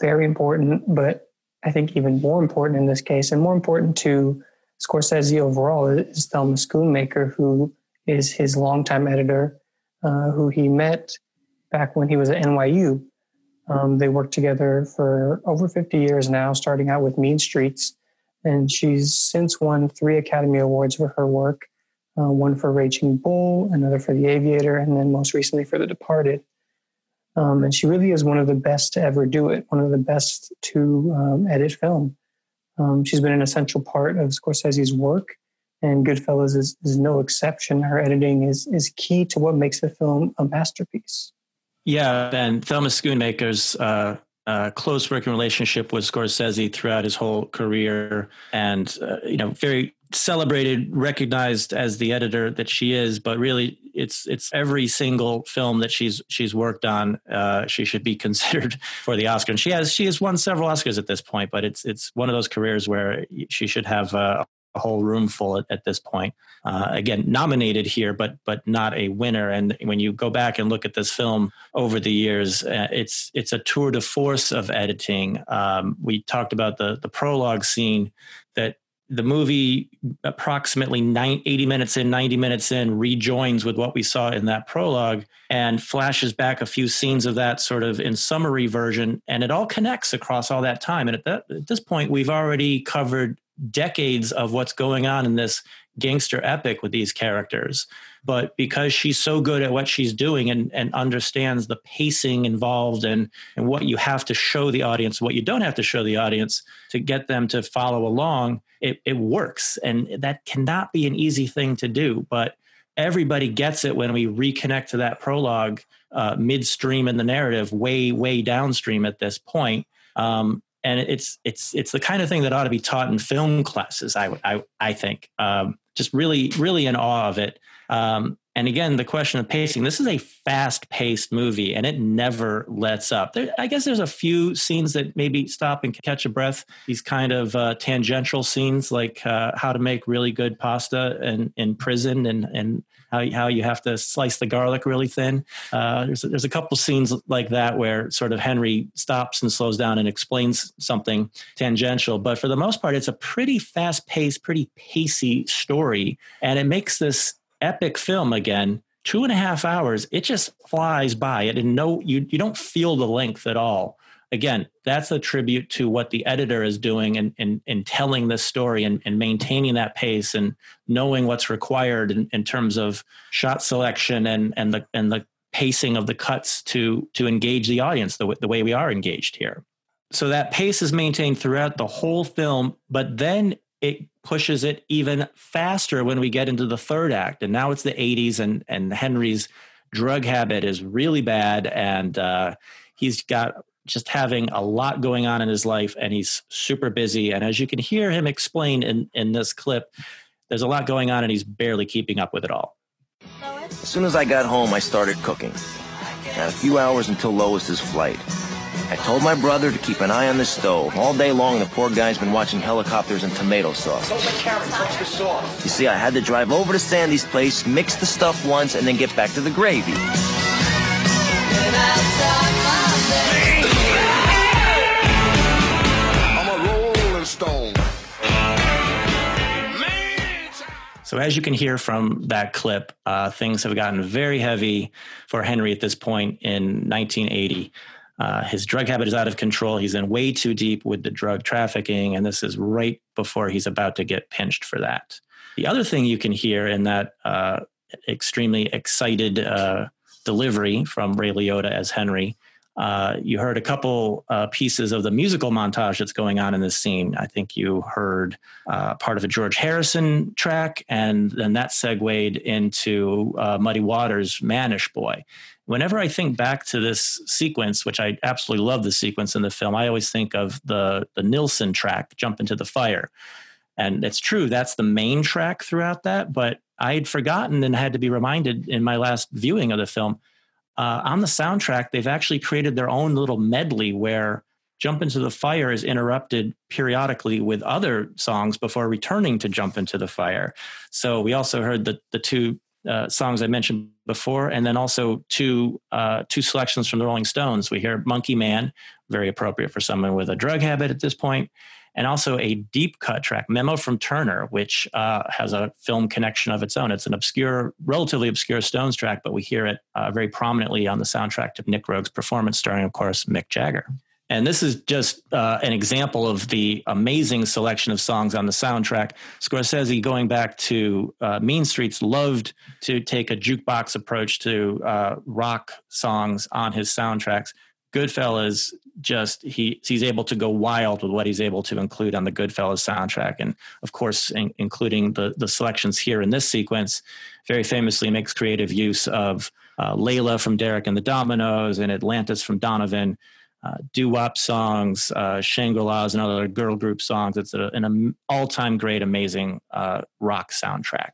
very important, but I think even more important in this case, and more important to Scorsese overall, is Thelma Schoonmaker, who is his longtime editor, uh, who he met back when he was at NYU. Um, they worked together for over 50 years now, starting out with Mean Streets and she's since won three Academy Awards for her work uh, one for Raging Bull, another for The Aviator, and then most recently for The Departed. Um, and she really is one of the best to ever do it, one of the best to um, edit film. Um, she's been an essential part of Scorsese's work, and Goodfellas is, is no exception. Her editing is, is key to what makes the film a masterpiece. Yeah, and Thelma Schoonmaker's uh, uh, close working relationship with Scorsese throughout his whole career, and uh, you know, very celebrated, recognized as the editor that she is. But really, it's it's every single film that she's she's worked on. Uh, she should be considered for the Oscar, and she has she has won several Oscars at this point. But it's it's one of those careers where she should have uh, a whole room full at, at this point. Uh, again, nominated here, but but not a winner. And when you go back and look at this film over the years, uh, it's it's a tour de force of editing. Um, we talked about the the prologue scene that the movie approximately 90, 80 minutes in 90 minutes in rejoins with what we saw in that prologue and flashes back a few scenes of that sort of in summary version and it all connects across all that time and at, that, at this point we've already covered decades of what's going on in this gangster epic with these characters. But because she's so good at what she's doing and, and understands the pacing involved and, and what you have to show the audience, what you don't have to show the audience to get them to follow along, it, it works. And that cannot be an easy thing to do. But everybody gets it when we reconnect to that prologue uh, midstream in the narrative, way, way downstream at this point. Um, and it's it's it's the kind of thing that ought to be taught in film classes. I I I think um, just really, really in awe of it. Um, and again, the question of pacing. This is a fast-paced movie, and it never lets up. There, I guess there's a few scenes that maybe stop and catch a breath. These kind of uh, tangential scenes, like uh, how to make really good pasta in, in prison, and and how how you have to slice the garlic really thin. Uh, there's there's a couple scenes like that where sort of Henry stops and slows down and explains something tangential. But for the most part, it's a pretty fast-paced, pretty pacey story, and it makes this epic film again two and a half hours it just flies by. It and no you, you don't feel the length at all. Again that's a tribute to what the editor is doing in, in, in telling this story and, and maintaining that pace and knowing what's required in, in terms of shot selection and, and the and the pacing of the cuts to to engage the audience the, the way we are engaged here. So that pace is maintained throughout the whole film but then it pushes it even faster when we get into the third act. And now it's the 80s, and, and Henry's drug habit is really bad. And uh, he's got just having a lot going on in his life, and he's super busy. And as you can hear him explain in, in this clip, there's a lot going on, and he's barely keeping up with it all. As soon as I got home, I started cooking. Had a few hours until Lois's flight. I told my brother to keep an eye on the stove. All day long, the poor guy's been watching helicopters and tomato sauce. You see, I had to drive over to Sandy's place, mix the stuff once, and then get back to the gravy. I'm a rolling stone. So, as you can hear from that clip, uh, things have gotten very heavy for Henry at this point in 1980. Uh, his drug habit is out of control. He's in way too deep with the drug trafficking, and this is right before he's about to get pinched for that. The other thing you can hear in that uh, extremely excited uh, delivery from Ray Liotta as Henry uh, you heard a couple uh, pieces of the musical montage that's going on in this scene. I think you heard uh, part of a George Harrison track, and then that segued into Muddy Waters' Mannish Boy. Whenever I think back to this sequence, which I absolutely love the sequence in the film, I always think of the the Nilsson track, "Jump into the Fire," and it's true that's the main track throughout that. But I had forgotten and had to be reminded in my last viewing of the film uh, on the soundtrack, they've actually created their own little medley where Jump Into the Fire is interrupted periodically with other songs before returning to Jump Into the Fire. So we also heard the, the two uh, songs I mentioned before, and then also two uh, two selections from the Rolling Stones. We hear Monkey Man, very appropriate for someone with a drug habit at this point, and also a deep cut track, Memo from Turner, which uh, has a film connection of its own. It's an obscure, relatively obscure Stones track, but we hear it uh, very prominently on the soundtrack to Nick Roeg's performance, starring, of course, Mick Jagger. And this is just uh, an example of the amazing selection of songs on the soundtrack. Scorsese, going back to uh, Mean Streets, loved to take a jukebox approach to uh, rock songs on his soundtracks. Goodfellas just he he's able to go wild with what he's able to include on the Goodfellas soundtrack, and of course, in, including the the selections here in this sequence, very famously makes creative use of uh, Layla from Derek and the Dominos and Atlantis from Donovan, uh, doo wop songs, uh, Shangri La's and other girl group songs. It's a, an all time great, amazing uh, rock soundtrack.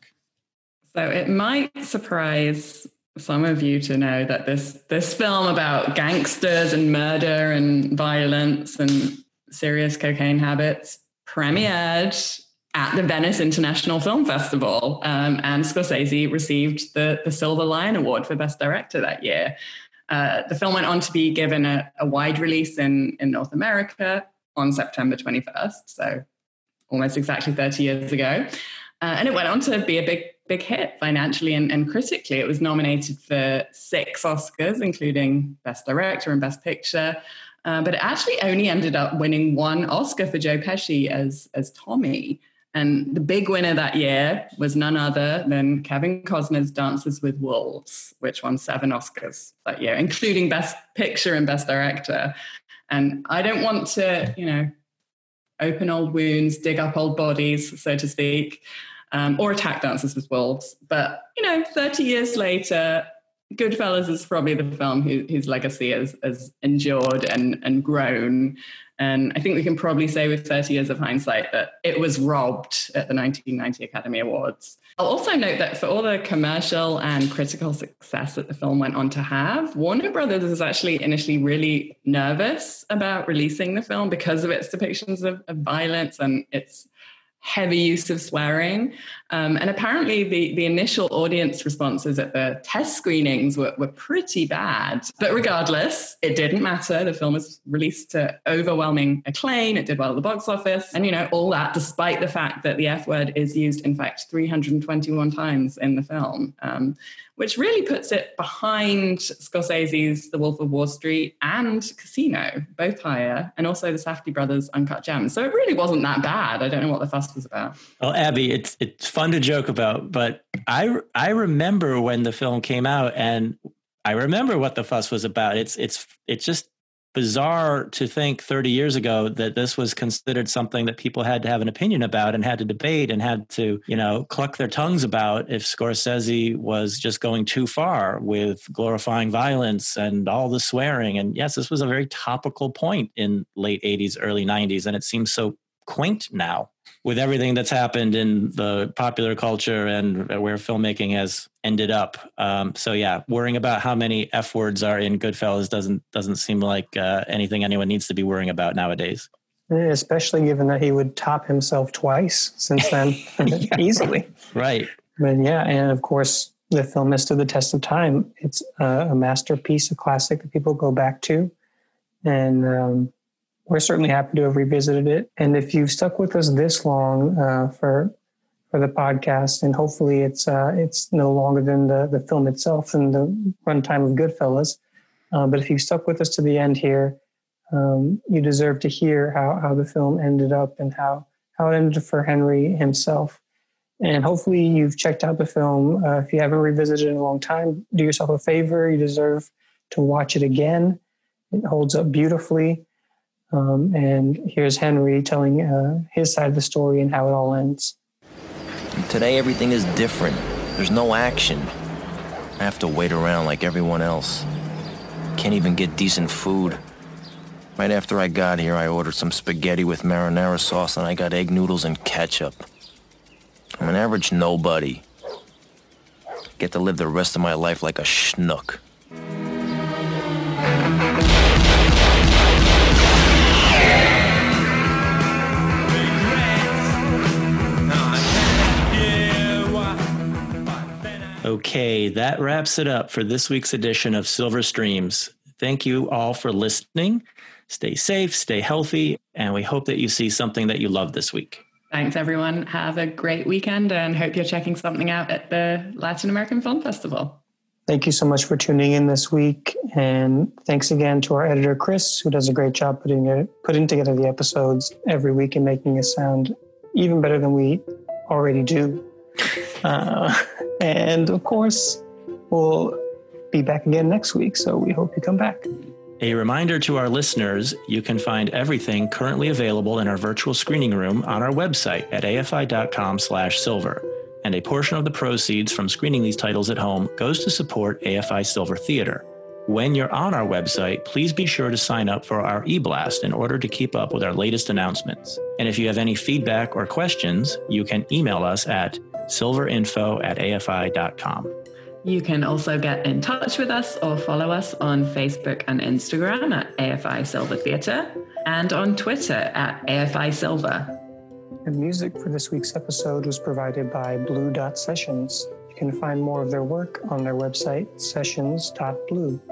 So it might surprise some of you to know that this this film about gangsters and murder and violence and serious cocaine habits premiered at the Venice International Film Festival, um, and Scorsese received the the Silver Lion Award for Best Director that year. Uh, the film went on to be given a, a wide release in in North America on September 21st, so almost exactly 30 years ago. Uh, and it went on to be a big big hit financially and, and, critically. It was nominated for six Oscars, including Best Director and Best Picture. Uh, but it actually only ended up winning one Oscar for Joe Pesci as, as Tommy. And the big winner that year was none other than Kevin Costner's Dances with Wolves, which won seven Oscars that year, including Best Picture and Best Director. And I don't want to, you know, open old wounds, dig up old bodies, so to speak um, or attack dances with wolves. But, you know, 30 years later, Goodfellas is probably the film who, whose legacy has, has endured and, and grown. And I think we can probably say with 30 years of hindsight that it was robbed at the 1990 Academy Awards. I'll also note that for all the commercial and critical success that the film went on to have, Warner Brothers was actually initially really nervous about releasing the film because of its depictions of, of violence and its heavy use of swearing. Um, and apparently, the, the initial audience responses at the test screenings were, were pretty bad. But regardless, it didn't matter. The film was released to overwhelming acclaim. It did well at the box office. And, you know, all that despite the fact that the F word is used, in fact, 321 times in the film. Um, which really puts it behind Scorsese's The Wolf of Wall Street and Casino, both higher, and also the Safdie brothers' Uncut Gems. So it really wasn't that bad. I don't know what the fuss was about. Well, Abby, it's it's fun to joke about, but I I remember when the film came out, and I remember what the fuss was about. It's it's it's just bizarre to think 30 years ago that this was considered something that people had to have an opinion about and had to debate and had to, you know, cluck their tongues about if Scorsese was just going too far with glorifying violence and all the swearing. And yes, this was a very topical point in late 80s, early 90s. And it seems so quaint now with everything that's happened in the popular culture and where filmmaking has ended up. Um, so yeah, worrying about how many f words are in Goodfellas doesn't doesn't seem like uh, anything anyone needs to be worrying about nowadays. Especially given that he would top himself twice since then, yeah, easily. Right. But yeah, and of course the film has stood the test of time. It's a, a masterpiece, a classic that people go back to, and um, we're certainly happy to have revisited it. And if you've stuck with us this long uh, for for the podcast, and hopefully it's uh, it's no longer than the the film itself and the runtime of Goodfellas. Uh, but if you've stuck with us to the end here, um, you deserve to hear how how the film ended up and how how it ended for Henry himself. And hopefully you've checked out the film. Uh, if you haven't revisited it in a long time, do yourself a favor. You deserve to watch it again. It holds up beautifully. Um, and here's Henry telling uh, his side of the story and how it all ends. Today, everything is different. There's no action. I have to wait around like everyone else. Can't even get decent food. Right after I got here, I ordered some spaghetti with marinara sauce and I got egg noodles and ketchup. I'm an average nobody. Get to live the rest of my life like a schnook. Okay, that wraps it up for this week's edition of Silver Streams. Thank you all for listening. Stay safe, stay healthy, and we hope that you see something that you love this week. Thanks, everyone. Have a great weekend and hope you're checking something out at the Latin American Film Festival. Thank you so much for tuning in this week. And thanks again to our editor, Chris, who does a great job putting, it, putting together the episodes every week and making it sound even better than we already do. Uh, and of course, we'll be back again next week. So we hope you come back. A reminder to our listeners you can find everything currently available in our virtual screening room on our website at afi.com/slash silver. And a portion of the proceeds from screening these titles at home goes to support AFI Silver Theater. When you're on our website, please be sure to sign up for our e blast in order to keep up with our latest announcements. And if you have any feedback or questions, you can email us at silverinfo at afi.com. You can also get in touch with us or follow us on Facebook and Instagram at AFI Silver Theatre and on Twitter at AFI Silver. The music for this week's episode was provided by Blue Dot Sessions. You can find more of their work on their website, sessions.blue.